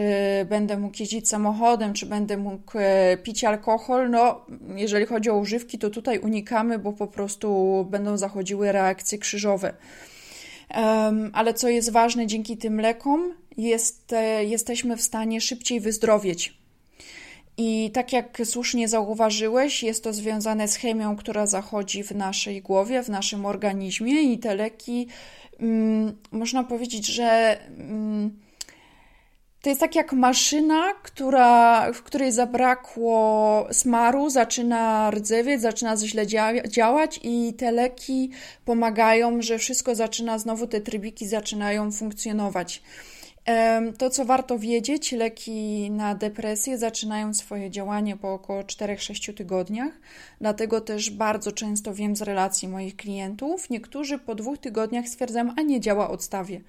będę mógł jeździć samochodem, czy będę mógł e, pić alkohol. No, jeżeli chodzi o używki, to tutaj unikamy, bo po prostu będą zachodziły reakcje krzyżowe. Ale co jest ważne, dzięki tym lekom jest, e, jesteśmy w stanie szybciej wyzdrowieć. I tak jak słusznie zauważyłeś, jest to związane z chemią, która zachodzi w naszej głowie, w naszym organizmie, i te leki można powiedzieć, że mm, to jest tak jak maszyna, która, w której zabrakło smaru, zaczyna rdzewieć, zaczyna źle działać i te leki pomagają, że wszystko zaczyna, znowu te trybiki zaczynają funkcjonować. To, co warto wiedzieć, leki na depresję zaczynają swoje działanie po około 4-6 tygodniach, dlatego też bardzo często wiem z relacji moich klientów, niektórzy po dwóch tygodniach stwierdzają, a nie działa odstawie.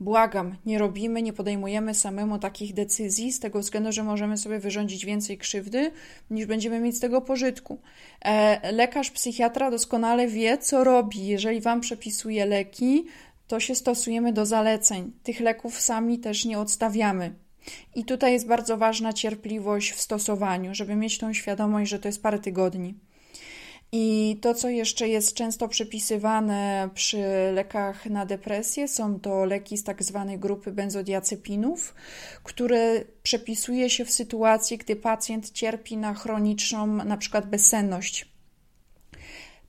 Błagam, nie robimy, nie podejmujemy samemu takich decyzji z tego względu, że możemy sobie wyrządzić więcej krzywdy, niż będziemy mieć z tego pożytku. E, lekarz, psychiatra doskonale wie, co robi. Jeżeli Wam przepisuje leki, to się stosujemy do zaleceń. Tych leków sami też nie odstawiamy. I tutaj jest bardzo ważna cierpliwość w stosowaniu, żeby mieć tą świadomość, że to jest parę tygodni. I to, co jeszcze jest często przepisywane przy lekach na depresję, są to leki z tak zwanej grupy benzodiazepinów, które przepisuje się w sytuacji, gdy pacjent cierpi na chroniczną, na przykład bezsenność.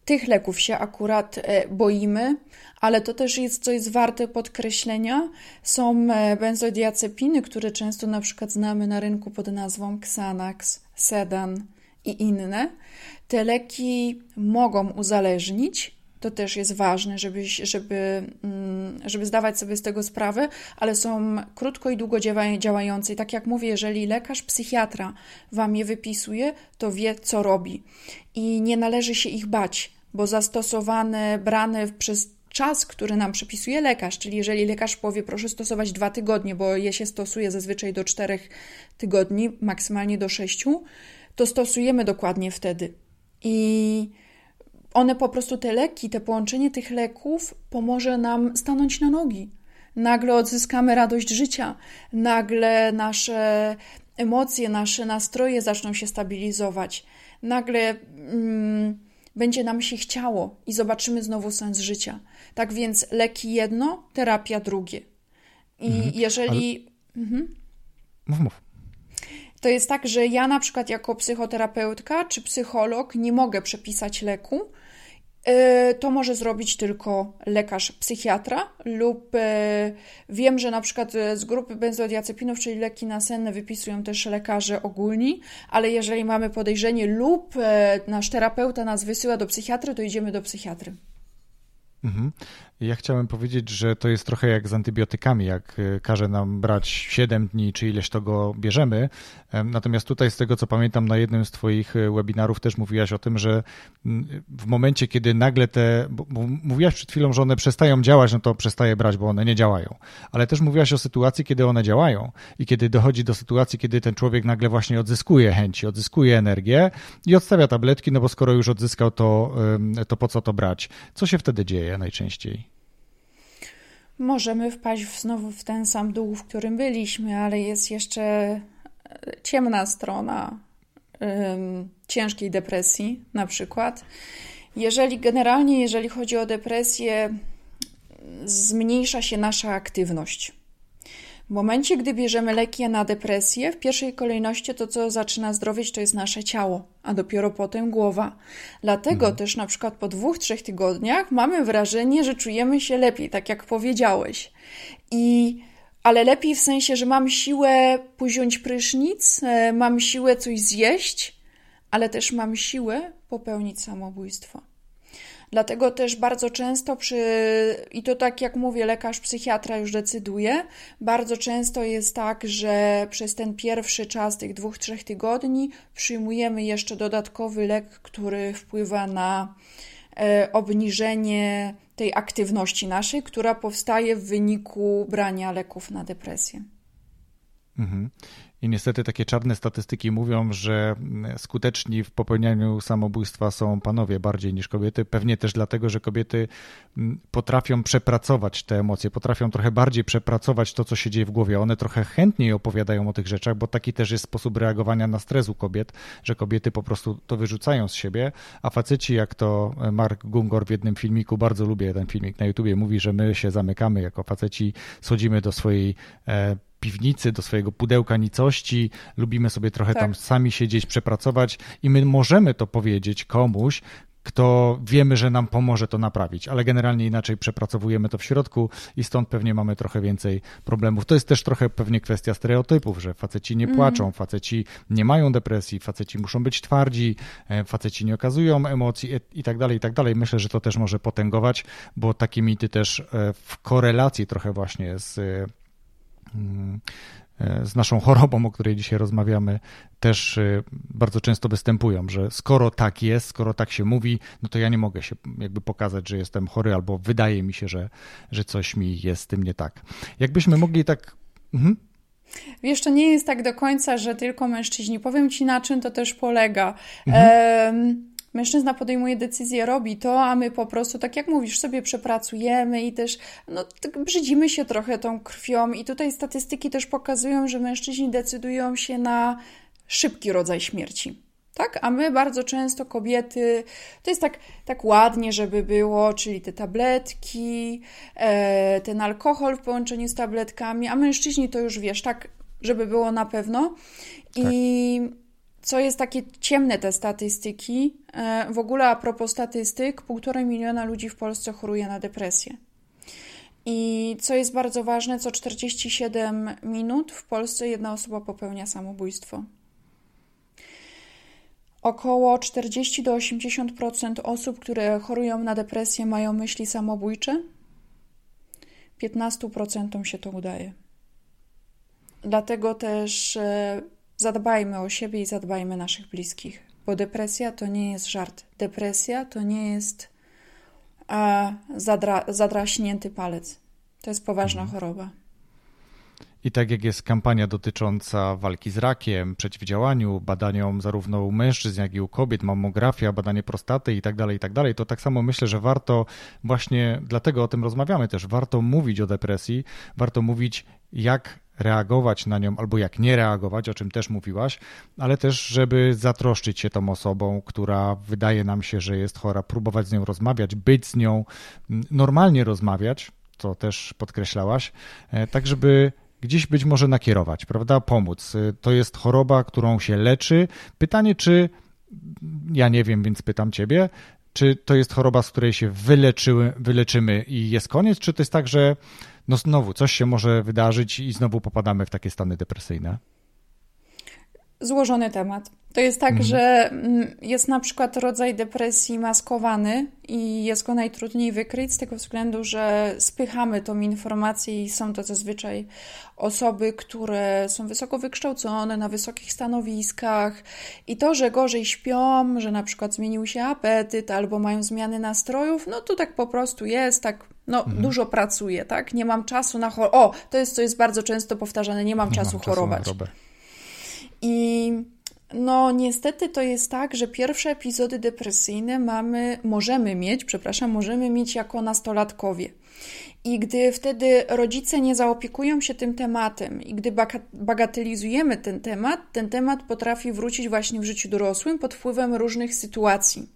Tych leków się akurat e, boimy, ale to też jest, co jest warte podkreślenia, są e, benzodiazepiny, które często na przykład znamy na rynku pod nazwą Xanax, Sedan i inne. Te leki mogą uzależnić, to też jest ważne, żeby, żeby, mm, żeby zdawać sobie z tego sprawę, ale są krótko i długo działające. I tak jak mówię, jeżeli lekarz, psychiatra wam je wypisuje, to wie, co robi. I nie należy się ich bać, bo zastosowane, brane przez czas, który nam przepisuje lekarz, czyli jeżeli lekarz powie, proszę stosować dwa tygodnie, bo je się stosuje zazwyczaj do czterech tygodni, maksymalnie do sześciu, to stosujemy dokładnie wtedy. I one po prostu, te leki, te połączenie tych leków pomoże nam stanąć na nogi. Nagle odzyskamy radość życia, nagle nasze emocje, nasze nastroje zaczną się stabilizować, nagle. Mm, będzie nam się chciało i zobaczymy znowu sens życia. Tak więc leki jedno, terapia drugie. I mhm. jeżeli. Ale... Mhm. Mów, mów. To jest tak, że ja na przykład jako psychoterapeutka czy psycholog nie mogę przepisać leku, E, to może zrobić tylko lekarz psychiatra lub e, wiem, że na przykład e, z grupy benzodiazepinów, czyli leki nasenne wypisują też lekarze ogólni, ale jeżeli mamy podejrzenie lub nasz terapeuta nas wysyła do psychiatry, to idziemy do psychiatry. Mhm. Ja chciałem powiedzieć, że to jest trochę jak z antybiotykami, jak y, każe nam brać 7 dni, czy ileś to go bierzemy. Natomiast tutaj, z tego co pamiętam, na jednym z Twoich y, webinarów też mówiłaś o tym, że mm, w momencie, kiedy nagle te. Mówiłaś przed chwilą, że one przestają działać, no to przestaje brać, bo one nie działają. Ale też mówiłaś o sytuacji, kiedy one działają i kiedy dochodzi do sytuacji, kiedy ten człowiek nagle właśnie odzyskuje chęci, odzyskuje energię i odstawia tabletki, no bo skoro już odzyskał, to, to po co to brać? Co się wtedy dzieje najczęściej? Możemy wpaść znowu w ten sam dół, w którym byliśmy, ale jest jeszcze e, ciemna strona um, ciężkiej depresji, na przykład. Jeżeli generalnie, jeżeli chodzi o depresję, zmniejsza się nasza aktywność. W momencie, gdy bierzemy leki na depresję, w pierwszej kolejności to, co zaczyna zdrowieć, to jest nasze ciało, a dopiero potem głowa. Dlatego mhm. też na przykład po dwóch, trzech tygodniach mamy wrażenie, że czujemy się lepiej, tak jak powiedziałeś. I ale lepiej w sensie, że mam siłę pójść prysznic, e, mam siłę coś zjeść, ale też mam siłę popełnić samobójstwo. Dlatego też bardzo często przy, i to tak jak mówię, lekarz psychiatra już decyduje, bardzo często jest tak, że przez ten pierwszy czas tych dwóch, trzech tygodni przyjmujemy jeszcze dodatkowy lek, który wpływa na e, obniżenie tej aktywności naszej, która powstaje w wyniku brania leków na depresję. Mhm. I niestety takie czarne statystyki mówią, że skuteczni w popełnianiu samobójstwa są panowie bardziej niż kobiety. Pewnie też dlatego, że kobiety potrafią przepracować te emocje, potrafią trochę bardziej przepracować to, co się dzieje w głowie. One trochę chętniej opowiadają o tych rzeczach, bo taki też jest sposób reagowania na stres u kobiet, że kobiety po prostu to wyrzucają z siebie, a faceci, jak to Mark Gungor w jednym filmiku, bardzo lubię ten filmik na YouTubie, mówi, że my się zamykamy jako faceci, schodzimy do swojej e, piwnicy, do swojego pudełka nicości, lubimy sobie trochę tak. tam sami siedzieć, przepracować i my możemy to powiedzieć komuś, kto wiemy, że nam pomoże to naprawić, ale generalnie inaczej przepracowujemy to w środku i stąd pewnie mamy trochę więcej problemów. To jest też trochę pewnie kwestia stereotypów, że faceci nie mm. płaczą, mm. faceci nie mają depresji, faceci muszą być twardzi, e, faceci nie okazują emocji i tak dalej, i tak dalej. Myślę, że to też może potęgować, bo takie mity też e, w korelacji trochę właśnie z e, z naszą chorobą, o której dzisiaj rozmawiamy, też e, bardzo często występują, że skoro tak jest, skoro tak się mówi, no to ja nie mogę się jakby pokazać, że jestem chory, albo wydaje mi się, że, że coś mi jest z tym nie tak. Jakbyśmy mogli tak. Mhm. Wiesz, to nie jest tak do końca, że tylko mężczyźni. Powiem ci, na czym to też polega. Mhm mężczyzna podejmuje decyzję, robi to, a my po prostu, tak jak mówisz, sobie przepracujemy i też no, tak brzydzimy się trochę tą krwią. I tutaj statystyki też pokazują, że mężczyźni decydują się na szybki rodzaj śmierci. Tak? A my bardzo często kobiety, to jest tak, tak ładnie, żeby było, czyli te tabletki, e, ten alkohol w połączeniu z tabletkami, a mężczyźni to już wiesz, tak, żeby było na pewno. I tak co jest takie ciemne te statystyki. E, w ogóle a propos statystyk, półtora miliona ludzi w Polsce choruje na depresję. I co jest bardzo ważne, co 47 minut w Polsce jedna osoba popełnia samobójstwo. Około 40 do 80% osób, które chorują na depresję, mają myśli samobójcze. 15% się to udaje. Dlatego też e, Zadbajmy o siebie i zadbajmy naszych bliskich, bo depresja to nie jest żart. Depresja to nie jest a, zadra, zadraśnięty palec. To jest poważna mhm. choroba. I tak jak jest kampania dotycząca walki z rakiem, przeciwdziałaniu, badaniom zarówno u mężczyzn, jak i u kobiet, mammografia, badanie prostaty i tak dalej, i tak dalej, to tak samo myślę, że warto właśnie, dlatego o tym rozmawiamy też, warto mówić o depresji, warto mówić jak reagować na nią albo jak nie reagować, o czym też mówiłaś, ale też, żeby zatroszczyć się tą osobą, która wydaje nam się, że jest chora, próbować z nią rozmawiać, być z nią, normalnie rozmawiać, co też podkreślałaś, e, tak żeby gdzieś być może nakierować, prawda? Pomóc. E, to jest choroba, którą się leczy. Pytanie, czy ja nie wiem, więc pytam ciebie, czy to jest choroba, z której się wyleczyły, wyleczymy i jest koniec, czy to jest tak, że no znowu coś się może wydarzyć i znowu popadamy w takie stany depresyjne? Złożony temat. To jest tak, mhm. że mm, jest na przykład rodzaj depresji maskowany i jest go najtrudniej wykryć z tego względu, że spychamy tą informację i są to zazwyczaj osoby, które są wysoko wykształcone, na wysokich stanowiskach i to, że gorzej śpią, że na przykład zmienił się apetyt albo mają zmiany nastrojów, no to tak po prostu jest, tak no, mhm. dużo pracuję, tak? Nie mam czasu na chorobę. O, to jest, co jest bardzo często powtarzane, nie mam nie czasu mam chorować. Czasu I no, niestety to jest tak, że pierwsze epizody depresyjne mamy, możemy mieć, przepraszam, możemy mieć jako nastolatkowie. I gdy wtedy rodzice nie zaopiekują się tym tematem i gdy bagatelizujemy ten temat, ten temat potrafi wrócić właśnie w życiu dorosłym pod wpływem różnych sytuacji.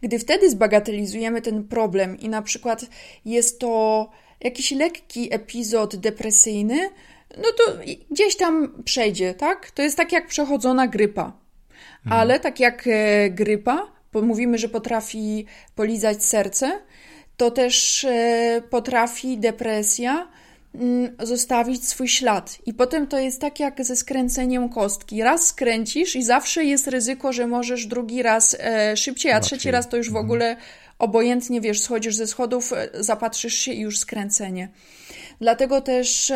Gdy wtedy zbagatelizujemy ten problem i na przykład jest to jakiś lekki epizod depresyjny, no to gdzieś tam przejdzie, tak? To jest tak jak przechodzona grypa. Mhm. Ale tak jak e, grypa, bo mówimy, że potrafi polizać serce, to też e, potrafi depresja mm, zostawić swój ślad. I potem to jest tak jak ze skręceniem kostki. Raz skręcisz i zawsze jest ryzyko, że możesz drugi raz e, szybciej, a trzeci raz to już w mhm. ogóle obojętnie, wiesz, schodzisz ze schodów, zapatrzysz się i już skręcenie. Dlatego też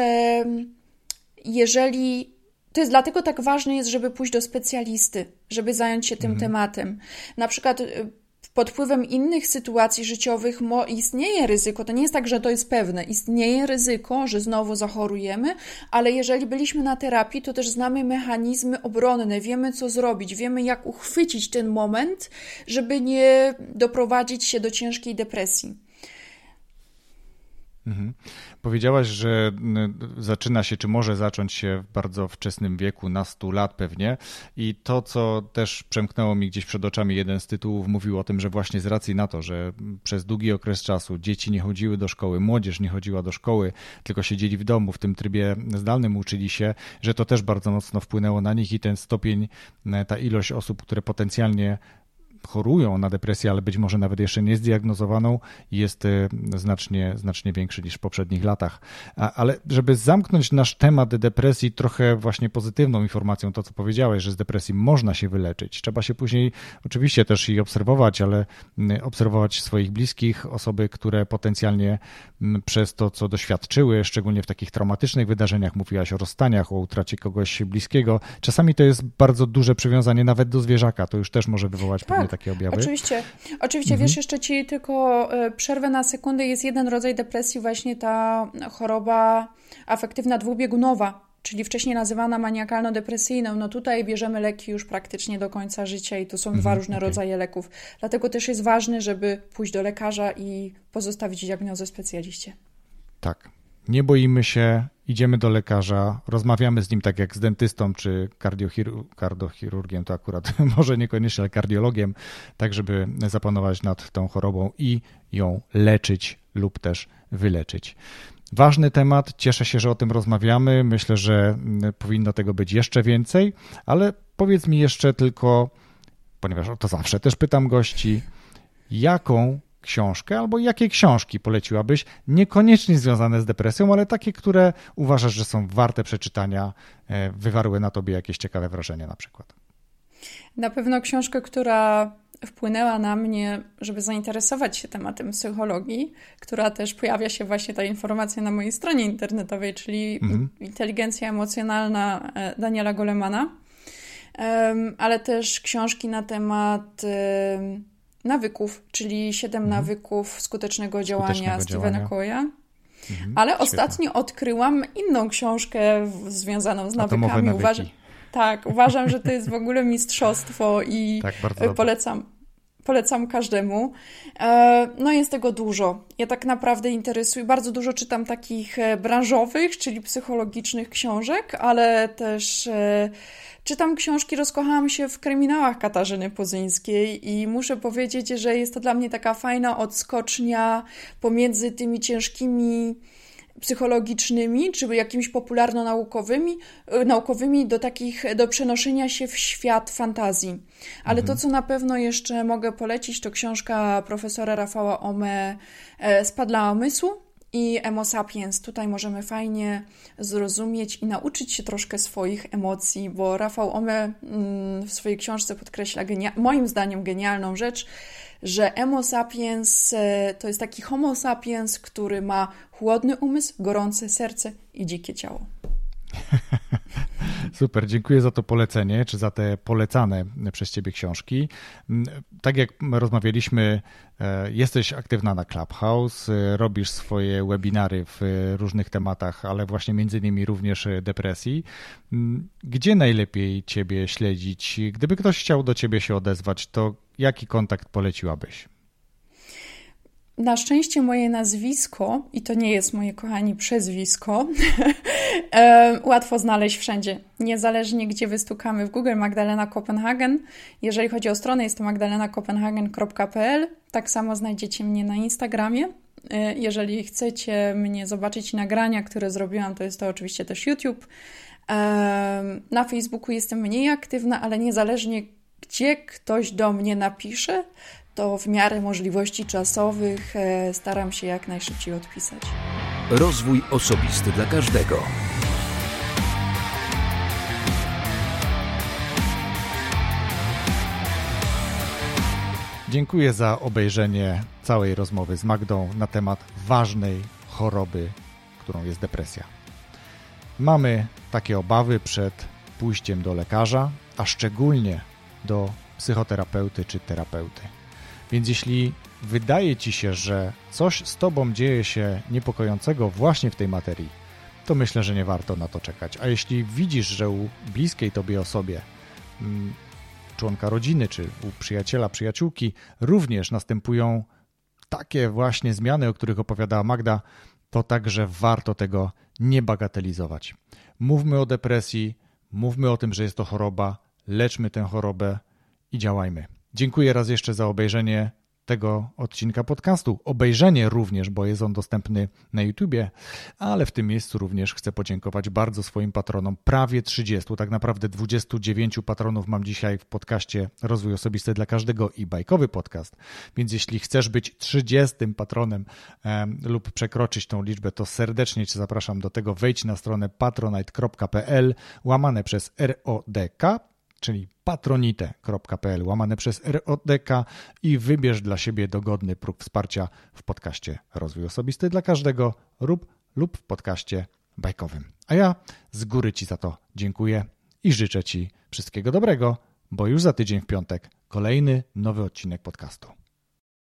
jeżeli to jest dlatego tak ważne jest, żeby pójść do specjalisty, żeby zająć się tym mhm. tematem. Na przykład y, pod wpływem innych sytuacji życiowych istnieje ryzyko, to nie jest tak, że to jest pewne, istnieje ryzyko, że znowu zachorujemy, ale jeżeli byliśmy na terapii, to też znamy mechanizmy obronne, wiemy co zrobić, wiemy jak uchwycić ten moment, żeby nie doprowadzić się do ciężkiej depresji. Mhm. Powiedziałaś, że zaczyna się, czy może zacząć się w bardzo wczesnym wieku, na 100 lat pewnie. I to, co też przemknęło mi gdzieś przed oczami, jeden z tytułów mówił o tym, że właśnie z racji na to, że przez długi okres czasu dzieci nie chodziły do szkoły, młodzież nie chodziła do szkoły, tylko siedzieli w domu, w tym trybie zdalnym uczyli się, że to też bardzo mocno wpłynęło na nich i ten stopień, ta ilość osób, które potencjalnie chorują na depresję, ale być może nawet jeszcze nie zdiagnozowaną, jest e, znacznie, znacznie większy niż w poprzednich latach. Ale żeby zamknąć nasz temat depresji trochę właśnie pozytywną informacją, to co powiedziałeś, że z depresji można się wyleczyć. Trzeba się później oczywiście też i obserwować, ale obserwować swoich bliskich, osoby, które potencjalnie przez to, co doświadczyły, szczególnie w takich traumatycznych wydarzeniach, mówiłaś o rozstaniach, o utracie kogoś bliskiego. Czasami to jest bardzo duże przywiązanie nawet do zwierzaka. To już też może wywołać tak. pewne takie objawy. Oczywiście, oczywiście mhm. wiesz, jeszcze ci tylko e, przerwę na sekundę. Jest jeden rodzaj depresji, właśnie ta choroba afektywna dwubiegunowa, czyli wcześniej nazywana maniakalno-depresyjną, no tutaj bierzemy leki już praktycznie do końca życia i to są dwa mhm, różne okay. rodzaje leków. Dlatego też jest ważne, żeby pójść do lekarza i pozostawić diagnozę specjaliście. Tak. Nie boimy się idziemy do lekarza, rozmawiamy z nim tak jak z dentystą czy kardiochirurgiem, to akurat może niekoniecznie, ale kardiologiem, tak żeby zapanować nad tą chorobą i ją leczyć lub też wyleczyć. Ważny temat, cieszę się, że o tym rozmawiamy. Myślę, że mm, powinno tego być jeszcze więcej, ale powiedz mi jeszcze tylko, ponieważ o to zawsze też pytam gości, jaką książkę, albo jakie książki poleciłabyś, niekoniecznie związane z depresją, ale takie, które uważasz, że są warte przeczytania, e, wywarły na tobie jakieś ciekawe wrażenie na przykład? Na pewno książkę, która wpłynęła na mnie, żeby zainteresować się tematem psychologii, która też pojawia się właśnie ta informacja na mojej stronie internetowej, czyli mhm. Inteligencja emocjonalna e, Daniela Golemana, ale też książki na temat nawyków, czyli siedem mhm. nawyków skutecznego działania skutecznego Stephena Coya. Mhm, Ale świetne. ostatnio odkryłam inną książkę związaną z nawykami. Uważam, tak, uważam, że to jest w ogóle mistrzostwo i tak, polecam. Polecam każdemu. E, no jest tego dużo. Ja tak naprawdę interesuję, bardzo dużo czytam takich e, branżowych, czyli psychologicznych książek, ale też e, Czytam książki, rozkochałam się w kryminałach Katarzyny Pozyńskiej i muszę powiedzieć, że jest to dla mnie taka fajna odskocznia pomiędzy tymi ciężkimi psychologicznymi, czy jakimiś popularno-naukowymi e, naukowymi do takich, do przenoszenia się w świat fantazji. Ale mhm. to, co na pewno jeszcze mogę polecić, to książka profesora Rafała Ome e, Spadla umysłu i Emo Sapiens. Tutaj możemy fajnie zrozumieć i nauczyć się troszkę swoich emocji, bo Rafał Ome mm, w swojej książce podkreśla moim zdaniem genialną rzecz, że Emo Sapiens e, to jest taki Homo Sapiens, który ma chłodny umysł, gorące serce i dzikie ciało. Super, dziękuję za to polecenie, czy za te polecane przez Ciebie książki. Mm, tak jak rozmawialiśmy, e, jesteś aktywna na Clubhouse, e, robisz swoje webinary w różnych tematach, ale właśnie między innymi również depresji. Mm, gdzie najlepiej Ciebie śledzić? Gdyby ktoś chciał do Ciebie się odezwać, to jaki kontakt poleciłabyś? Na szczęście moje nazwisko, i to nie jest moje kochani przezwisko, łatwo znaleźć wszędzie. Niezależnie gdzie wystukamy w Google Magdalena Kopenhagen. Jeżeli chodzi o stronę, jest to magdalenakopenhagen.pl. Tak samo znajdziecie mnie na Instagramie. E, jeżeli chcecie mnie zobaczyć nagrania, które zrobiłam, to jest to oczywiście też YouTube. Na Facebooku jestem mniej aktywna, ale niezależnie gdzie ktoś do mnie napisze, to w miarę możliwości czasowych e, staram się jak najszybciej odpisać. Rozwój osobisty dla każdego. Dziękuję za obejrzenie całej rozmowy z Magdą na temat ważnej choroby, którą jest depresja. Mamy takie obawy przed pójściem do lekarza, a szczególnie do psychoterapeuty czy terapeuty. Więc jeśli wydaje ci się, że coś z tobą dzieje się niepokojącego właśnie w tej materii, to myślę, że nie warto na to czekać. A jeśli widzisz, że u bliskiej tobie osobie, mm, członka rodziny czy u przyjaciela, przyjaciółki również następują takie właśnie zmiany, o których opowiadała Magda, to także warto tego nie bagatelizować. Mówmy o depresji, mówmy o tym, że jest to choroba, leczmy tę chorobę i działajmy. Dziękuję raz jeszcze za obejrzenie tego odcinka podcastu. Obejrzenie również, bo jest on dostępny na YouTubie, ale w tym miejscu również chcę podziękować bardzo swoim patronom. Prawie 30, tak naprawdę 29 patronów mam dzisiaj w podcaście Rozwój Osobisty dla Każdego i bajkowy podcast. Więc jeśli chcesz być 30 patronem lub przekroczyć tą liczbę, to serdecznie Cię zapraszam do tego. Wejdź na stronę patronite.pl łamane przez RODK czyli patronite.pl łamane przez RODK i wybierz dla siebie dogodny próg wsparcia w podcaście Rozwój Osobisty dla każdego lub, lub w podcaście bajkowym. A ja z góry Ci za to dziękuję i życzę Ci wszystkiego dobrego, bo już za tydzień w piątek kolejny nowy odcinek podcastu.